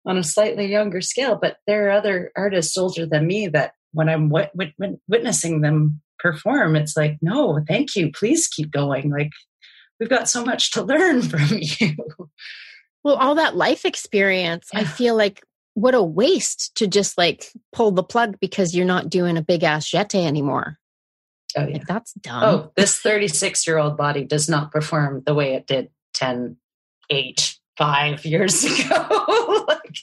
[SPEAKER 3] on a slightly younger scale. But there are other artists older than me that when I'm wit- wit- witnessing them perform, it's like, no, thank you, please keep going. Like we've got so much to learn from you.
[SPEAKER 2] well all that life experience i feel like what a waste to just like pull the plug because you're not doing a big ass jete anymore
[SPEAKER 3] Oh yeah.
[SPEAKER 2] like that's dumb
[SPEAKER 3] Oh, this 36 year old body does not perform the way it did 10, 8, 5 years ago. like,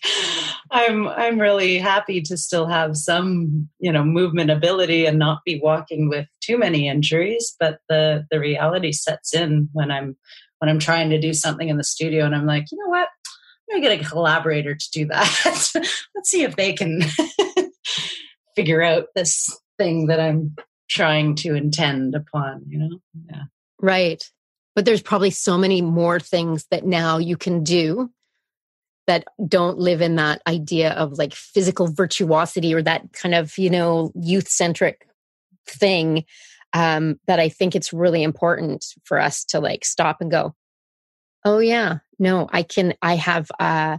[SPEAKER 3] I'm I'm really happy to still have some, you know, movement ability and not be walking with too many injuries, but the the reality sets in when I'm when I'm trying to do something in the studio and I'm like, you know what? I'm get a collaborator to do that. Let's see if they can figure out this thing that I'm trying to intend upon, you know? Yeah.
[SPEAKER 2] Right. But there's probably so many more things that now you can do that don't live in that idea of like physical virtuosity or that kind of, you know, youth centric thing. Um, that I think it's really important for us to like stop and go, oh, yeah, no, I can, I have uh,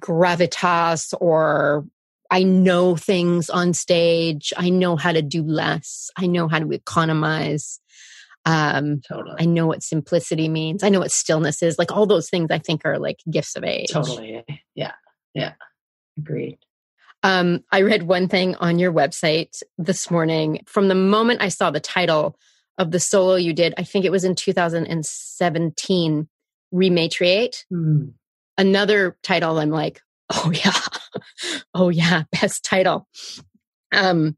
[SPEAKER 2] gravitas or I know things on stage. I know how to do less. I know how to economize. Um,
[SPEAKER 3] Totally.
[SPEAKER 2] I know what simplicity means. I know what stillness is. Like all those things I think are like gifts of age.
[SPEAKER 3] Totally. Yeah. Yeah. Agreed.
[SPEAKER 2] Um, I read one thing on your website this morning. From the moment I saw the title of the solo you did, I think it was in 2017, Rematriate.
[SPEAKER 3] Hmm.
[SPEAKER 2] Another title I'm like, Oh yeah. Oh yeah. Best title. Um,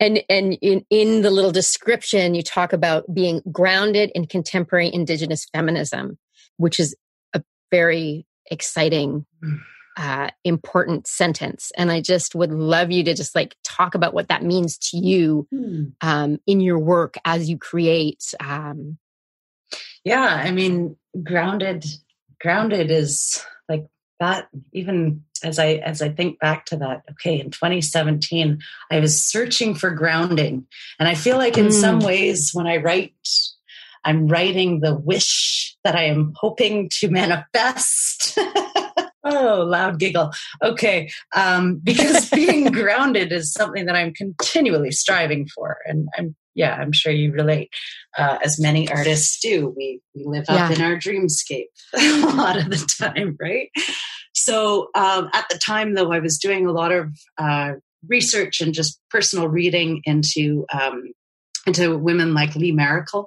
[SPEAKER 2] and and in, in the little description, you talk about being grounded in contemporary indigenous feminism, which is a very exciting, mm. uh, important sentence. And I just would love you to just like talk about what that means to you mm. um, in your work as you create. Um,
[SPEAKER 3] yeah, I mean, grounded. Grounded is like that even as i as i think back to that okay in 2017 i was searching for grounding and i feel like in mm. some ways when i write i'm writing the wish that i am hoping to manifest oh loud giggle okay um, because being grounded is something that i'm continually striving for and i'm yeah, I'm sure you relate. Uh, as many artists do, we we live up yeah. in our dreamscape a lot of the time, right? So um, at the time, though, I was doing a lot of uh, research and just personal reading into um, into women like Lee Maracle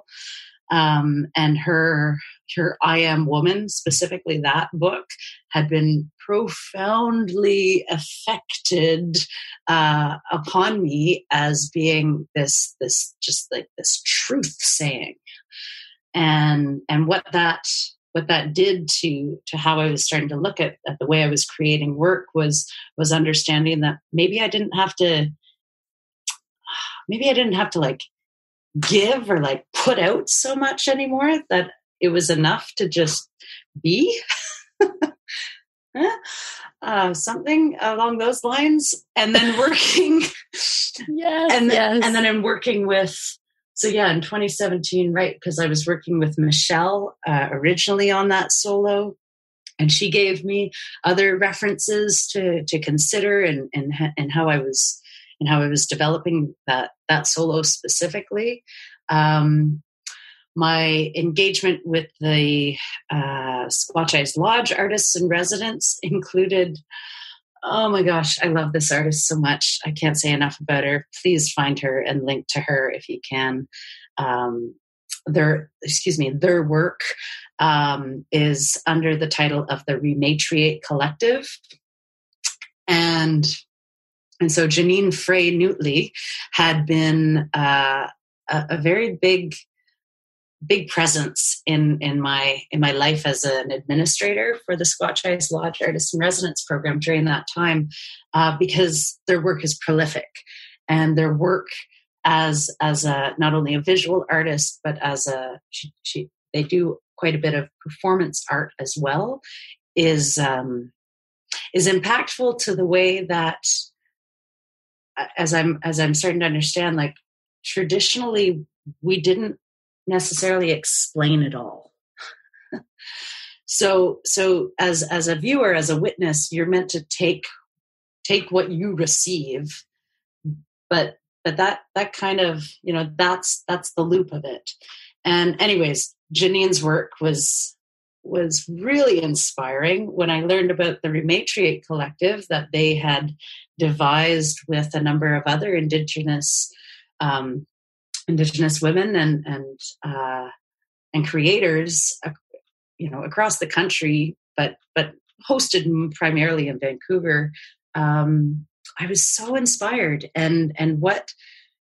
[SPEAKER 3] um, and her her I Am Woman, specifically that book, had been profoundly affected uh, upon me as being this this just like this truth saying, and and what that what that did to to how I was starting to look at, at the way I was creating work was was understanding that maybe I didn't have to maybe I didn't have to like give or like put out so much anymore that it was enough to just be uh, something along those lines and then working
[SPEAKER 2] yes,
[SPEAKER 3] and,
[SPEAKER 2] yes.
[SPEAKER 3] and then i'm working with so yeah in 2017 right because i was working with michelle uh, originally on that solo and she gave me other references to to consider and and, and how i was and how I was developing that that solo specifically. Um, my engagement with the uh, Skwachàys Lodge artists and residents included. Oh my gosh, I love this artist so much. I can't say enough about her. Please find her and link to her if you can. Um, their excuse me their work um, is under the title of the rematriate collective and and so Jeneen Frei Njootli had been uh, a, a, very big, big presence in in my in my life as an administrator for the Skwachàys Lodge Artist in Residence program during that time, uh, because their work is prolific, and their work as as a not only a visual artist but as a she, she they do quite a bit of performance art as well is um, is impactful to the way that as i'm as i'm starting to understand like traditionally we didn't necessarily explain it all. So so as as a viewer as a witness you're meant to take take what you receive but but that that kind of you know that's that's the loop of it. And anyways jeneen's work was was really inspiring. When I learned about the Rematriate Collective that they had devised with a number of other Indigenous um, Indigenous women and and uh, and creators, uh, you know, across the country, but but hosted primarily in Vancouver. Um, I was so inspired, and and what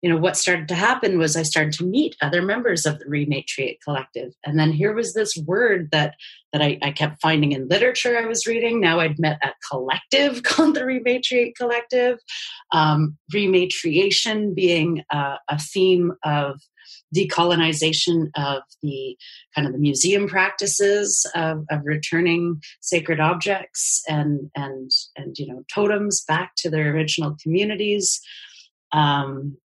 [SPEAKER 3] you know what started to happen was i started to meet other members of the rematriate collective. And then here was this word that that I, I, kept finding in literature i was reading. Now i'd met a collective called the rematriate collective. Um, rematriation being a, a theme of decolonization of the kind of the museum practices of, of returning sacred objects and and and you know totems back to their original communities. Um,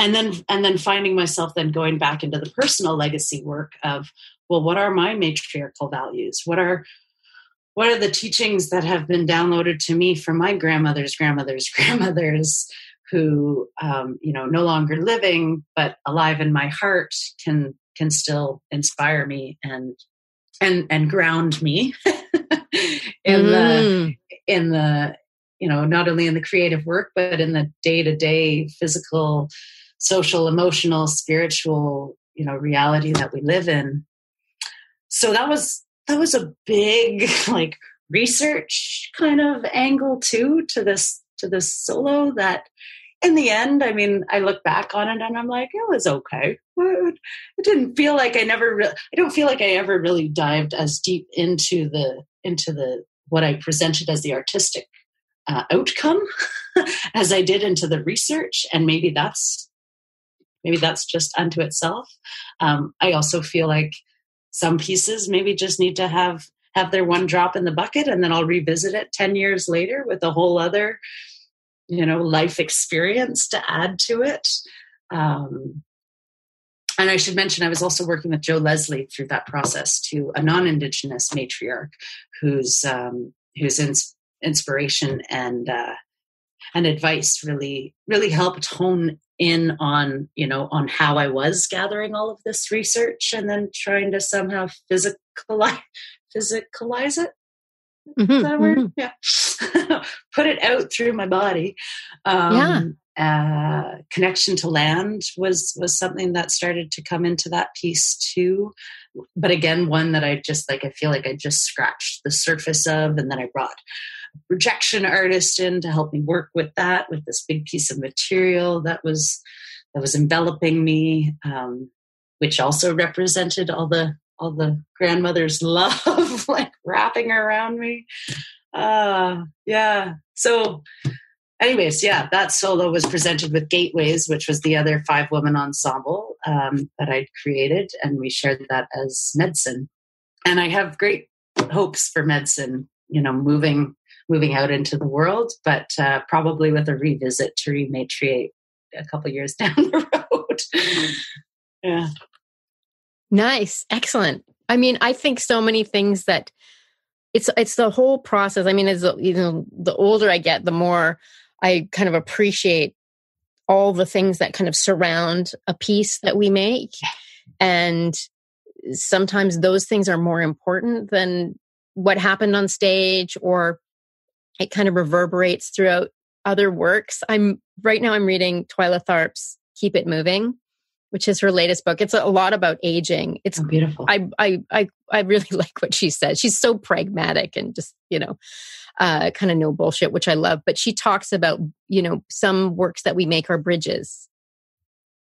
[SPEAKER 3] and then and then finding myself then going back into the personal legacy work of well what are my matriarchal values what are what are the teachings that have been downloaded to me from my grandmother's grandmother's grandmothers who um, you know no longer living but alive in my heart can can still inspire me and and and ground me in mm. the in the you know not only in the creative work but in the day-to-day physical social, emotional, spiritual, you know, reality that we live in. So that was that was a big like research kind of angle too to this to this solo that in the end, I mean, I look back on it and I'm like, it was okay. It didn't feel like I never. Re- I don't feel like I ever really dived as deep into the into the what I presented as the artistic uh, outcome as I did into the research, and maybe that's maybe that's just unto itself. Um, I also feel like some pieces maybe just need to have have their one drop in the bucket, and then I'll revisit it ten years later with a whole other you know life experience to add to it um, and i should mention i was also working with joe leslie through that process to a non-indigenous matriarch whose um, whose ins- inspiration and uh, and advice really really helped hone in on you know on how i was gathering all of this research and then trying to somehow physicalize physicalize it Mm-hmm, that word? Mm-hmm. Yeah. Put it out through my body. Um, yeah. Uh, connection to land was was something that started to come into that piece too. But again, one that I just like. I feel like I just scratched the surface of, and then I brought projection artist in to help me work with that with this big piece of material that was that was enveloping me, um, which also represented all the all the grandmother's love like wrapping around me. Uh, yeah. So, anyways, yeah, that solo was presented with Gateways, which was the other five woman ensemble um, that I'd created, and we shared that as medicine. And I have great hopes for medicine, you know, moving moving out into the world, but uh, probably with a revisit to rematriate a couple years down the road. yeah.
[SPEAKER 2] Nice. Excellent. I mean, I think so many things that it's it's the whole process. I mean, as you know, the older I get, the more I kind of appreciate all the things that kind of surround a piece that we make. And sometimes those things are more important than what happened on stage or it kind of reverberates throughout other works. I'm right now I'm reading Twyla Tharp's Keep It Moving which is her latest book. It's a lot about aging. It's
[SPEAKER 3] oh, beautiful.
[SPEAKER 2] I, I, I, I really like what she said. She's so pragmatic and just, you know, uh, kind of no bullshit, which I love. But she talks about, you know, some works that we make are bridges.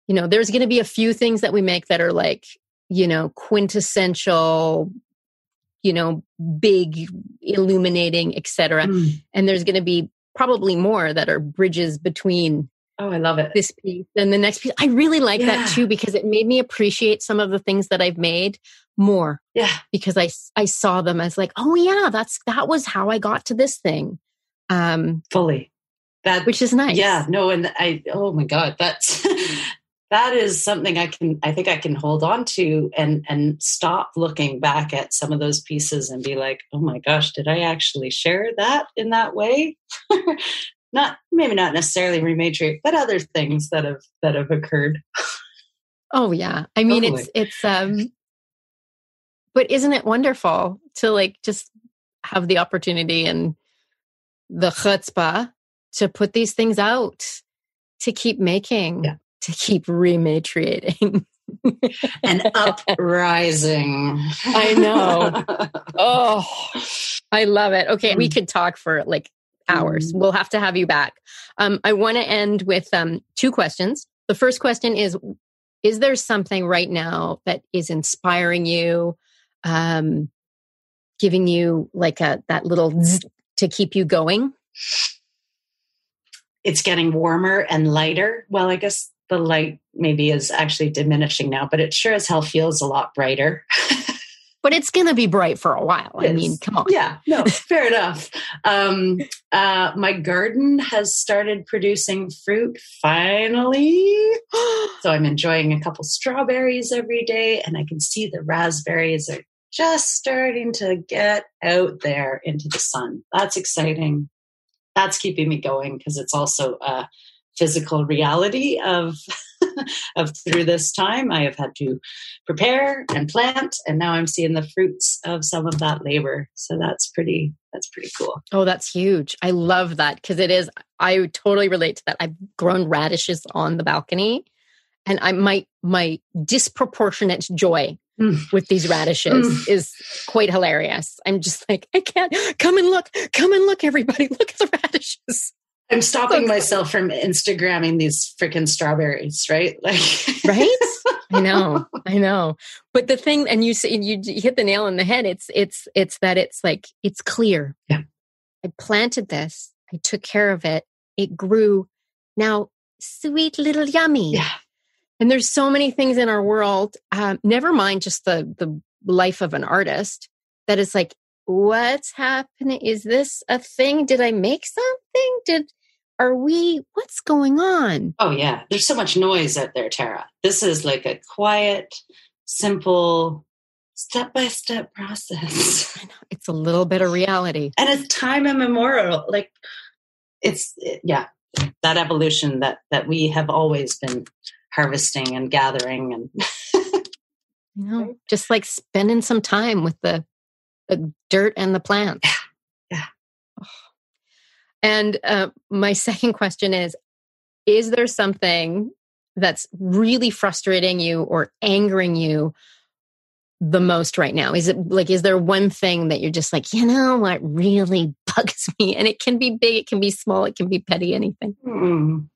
[SPEAKER 2] You know, there's going to be a few things that we make that are like, you know, quintessential, you know, big, illuminating, etc. Mm. And there's going to be probably more that are bridges between
[SPEAKER 3] Oh, I love it.
[SPEAKER 2] This piece and the next piece. I really like yeah. that too because it made me appreciate some of the things that I've made more.
[SPEAKER 3] Yeah.
[SPEAKER 2] Because I I saw them as like, oh yeah, that's that was how I got to this thing. Um
[SPEAKER 3] fully.
[SPEAKER 2] That which is nice.
[SPEAKER 3] Yeah, no and I oh my god, that's that is something I can I think I can hold on to and and stop looking back at some of those pieces and be like, "Oh my gosh, did I actually share that in that way?" not maybe not necessarily rematriate, but other things that have that have occurred.
[SPEAKER 2] Oh yeah. I mean totally. it's it's um but isn't it wonderful to like just have the opportunity and the chutzpah to put these things out, to keep making, yeah. To keep rematriating.
[SPEAKER 3] and uprising.
[SPEAKER 2] I know. Oh, I love it. Okay, we mm. could talk for like hours. Mm-hmm. We'll have to have you back. Um, I want to end with um, two questions. The first question is Is there something right now that is inspiring you, um, giving you like a, that little to keep you going?
[SPEAKER 3] It's getting warmer and lighter. Well, I guess the light maybe is actually diminishing now, but it sure as hell feels a lot brighter.
[SPEAKER 2] but it's going to be bright for a while. I mean, come on.
[SPEAKER 3] Yeah, no, fair enough. Um, uh, my garden has started producing fruit finally. so I'm enjoying a couple strawberries every day, and I can see the raspberries are just starting to get out there into the sun. That's exciting. That's keeping me going because it's also a physical reality of of through this time. I have had to prepare and plant, and now I'm seeing the fruits of some of that labor. So that's pretty that's pretty cool.
[SPEAKER 2] Oh, that's huge. I love that because it is. I totally relate to that. I've grown radishes on the balcony, and I my my disproportionate joy mm. with these radishes mm. is quite hilarious. I'm just like, I can't come and look, come and look, everybody, look at the radishes.
[SPEAKER 3] I'm stopping look. myself from Instagramming these freaking strawberries, right? Like,
[SPEAKER 2] right? I know, I know. But the thing, and you say you, you hit the nail on the head. It's it's it's that it's like it's clear.
[SPEAKER 3] Yeah.
[SPEAKER 2] I planted this. I took care of it. It grew. Now, sweet little yummy.
[SPEAKER 3] Yeah.
[SPEAKER 2] And there's so many things in our world. Um, never mind just the the life of an artist. That is like, what's happening? Is this a thing? Did I make something? Did are we? What's going on?
[SPEAKER 3] Oh yeah, there's so much noise out there, Tara. This is like a quiet, simple, step by step process.
[SPEAKER 2] I know it's a little bit of reality,
[SPEAKER 3] and it's time immemorial. Like it's yeah, that evolution that that we have always been harvesting and gathering and
[SPEAKER 2] you know just like spending some time with the the dirt and the plants
[SPEAKER 3] yeah,
[SPEAKER 2] yeah. and uh, my second question is is there something that's really frustrating you or angering you the most right now? Is it like, is there one thing that you're just like, you know what really bugs me? And it can be big, it can be small, it can be petty, anything.
[SPEAKER 3] Mm.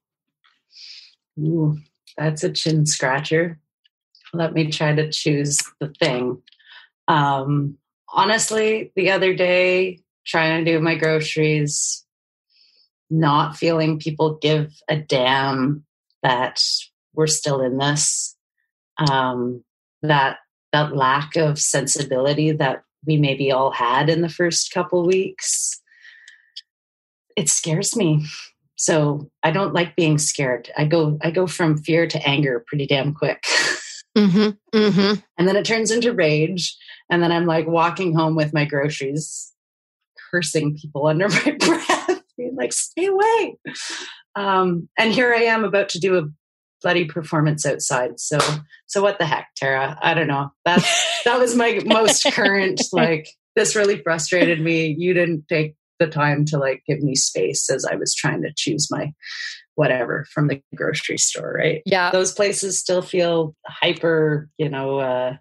[SPEAKER 3] Ooh, that's a chin scratcher. Let me try to choose the thing. Um, honestly, the other day, trying to do my groceries, not feeling people give a damn that we're still in this. Um, that that lack of sensibility that we maybe all had in the first couple weeks. It scares me. So i don't like being scared. I go i go from fear to anger pretty damn quick.
[SPEAKER 2] Mm-hmm, mm-hmm.
[SPEAKER 3] and then it turns into rage and then i'm like walking home with my groceries cursing people under my breath being like stay away um, and here i am about to do a bloody performance outside. So so what the heck, Tara? I don't know. That that was my most current like this really frustrated me. You didn't take the time to like give me space as I was trying to choose my whatever from the grocery store, right?
[SPEAKER 2] Yeah.
[SPEAKER 3] Those places still feel hyper, you know, uh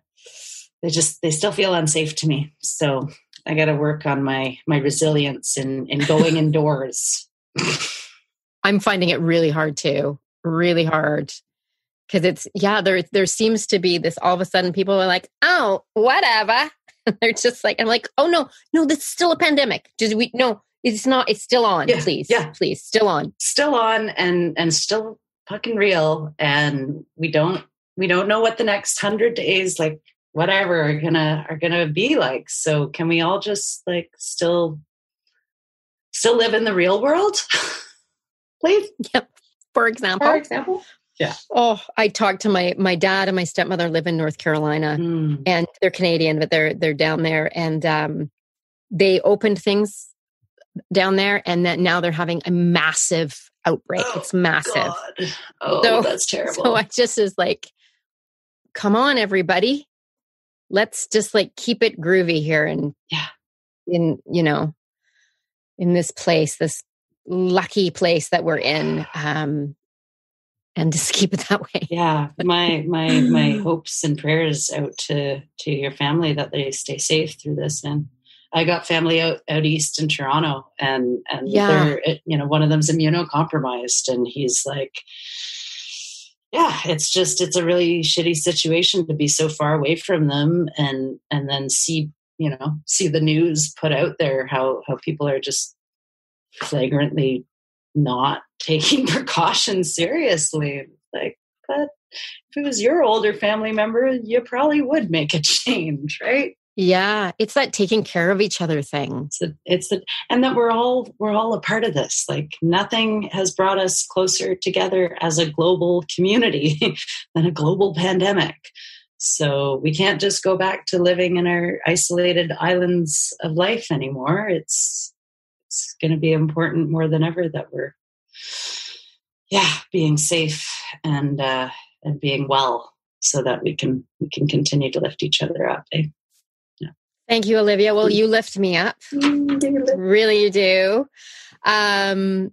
[SPEAKER 3] they just they still feel unsafe to me. So I got to work on my my resilience and and going indoors.
[SPEAKER 2] I'm finding it really hard too really hard. Because it's yeah there there seems to be this all of a sudden people are like oh whatever. They're just like i'm like oh no no this is still a pandemic. Just we no it's not it's still on
[SPEAKER 3] yeah,
[SPEAKER 2] please
[SPEAKER 3] yeah.
[SPEAKER 2] please still on.
[SPEAKER 3] Still on and and still fucking real. And we don't we don't know what the next hundred days like whatever are gonna are gonna be like so can we all just like still still live in the real world please
[SPEAKER 2] yep for example.
[SPEAKER 3] For example. Yeah.
[SPEAKER 2] Oh, I talked to my my dad and my stepmother live in North Carolina, mm. and they're Canadian, but they're they're down there, and um, they opened things down there, and that now they're having a massive outbreak. Oh, it's massive. God.
[SPEAKER 3] Oh, so, that's terrible.
[SPEAKER 2] So I just is like, come on, everybody, let's just like keep it groovy here, and
[SPEAKER 3] yeah,
[SPEAKER 2] in you know, in this place, this lucky place that we're in um, and just keep it that way.
[SPEAKER 3] Yeah. My my my hopes and prayers out to to your family that they stay safe through this. And i got family out out east in toronto and and yeah. they're you know one of them's immunocompromised and he's like yeah it's just it's a really shitty situation to be so far away from them and and then see you know see the news put out there how how people are just flagrantly not taking precautions seriously. Like, but if it was your older family member, you probably would make a change, right?
[SPEAKER 2] Yeah, it's that taking care of each other thing.
[SPEAKER 3] It's the, and that we're all we're all a part of this. Like nothing has brought us closer together as a global community than a global pandemic. So we can't just go back to living in our isolated islands of life anymore. It's it's going to be important more than ever that we're yeah being safe and uh, and being well so that we can we can continue to lift each other up eh?
[SPEAKER 2] Thank you olivia well you lift me up really you do um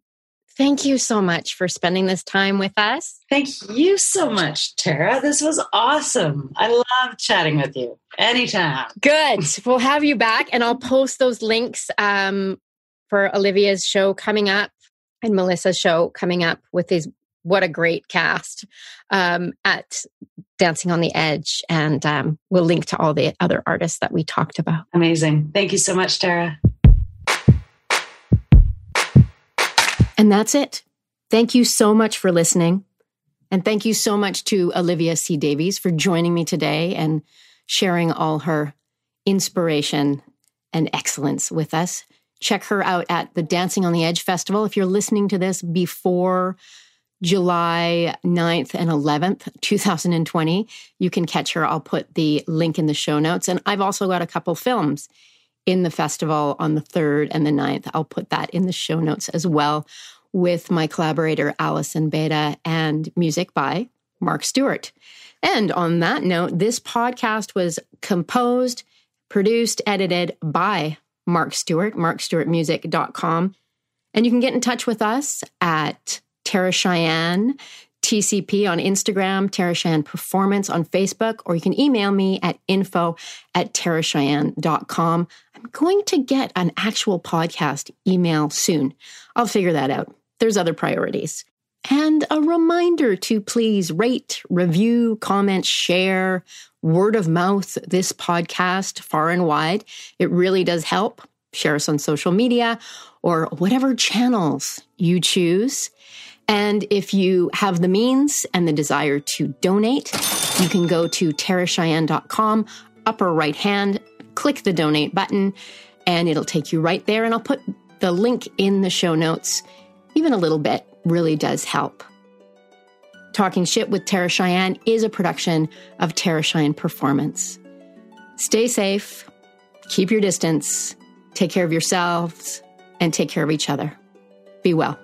[SPEAKER 2] Thank you so much for spending this time with us.
[SPEAKER 3] Thank you so much, Tara. This was awesome. I love chatting with you anytime.
[SPEAKER 2] Good. we'll have you back, and I'll post those links um, for Olivia's show coming up and Melissa's show coming up with these. What a great cast um, at Dancing on the Edge. And um, we'll link to all the other artists that we talked about.
[SPEAKER 3] Amazing. Thank you so much, Tara.
[SPEAKER 2] And that's it. Thank you so much for listening. And thank you so much to Olivia C. Davies for joining me today and sharing all her inspiration and excellence with us. Check her out at the Dancing on the Edge Festival. If you're listening to this before July 9th and 11th, 2020, you can catch her. I'll put the link in the show notes. And I've also got a couple films in the festival on the 3rd and the 9th. I'll put that in the show notes as well with my collaborator, Allison Beta, and music by Mark Stewart. And on that note, this podcast was composed, produced, edited by Mark Stewart, markstewartmusic.com. And you can get in touch with us at Tara Cheyenne TCP on Instagram, Tara Cheyenne Performance on Facebook, or you can email me at info at taracheyenne.com. I'm going to get an actual podcast email soon. I'll figure that out. There's other priorities. And a reminder to please rate, review, comment, share, word of mouth this podcast far and wide. It really does help. Share us on social media or whatever channels you choose. And if you have the means and the desire to donate, you can go to taracheyenne.com, upper right hand, click the donate button, and it'll take you right there. And I'll put the link in the show notes. Even a little bit really does help. Talking Shit with Tara Cheyenne is a production of Tara Cheyenne Performance. Stay safe, keep your distance, take care of yourselves, and take care of each other. Be well.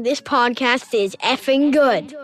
[SPEAKER 1] This podcast is effing good.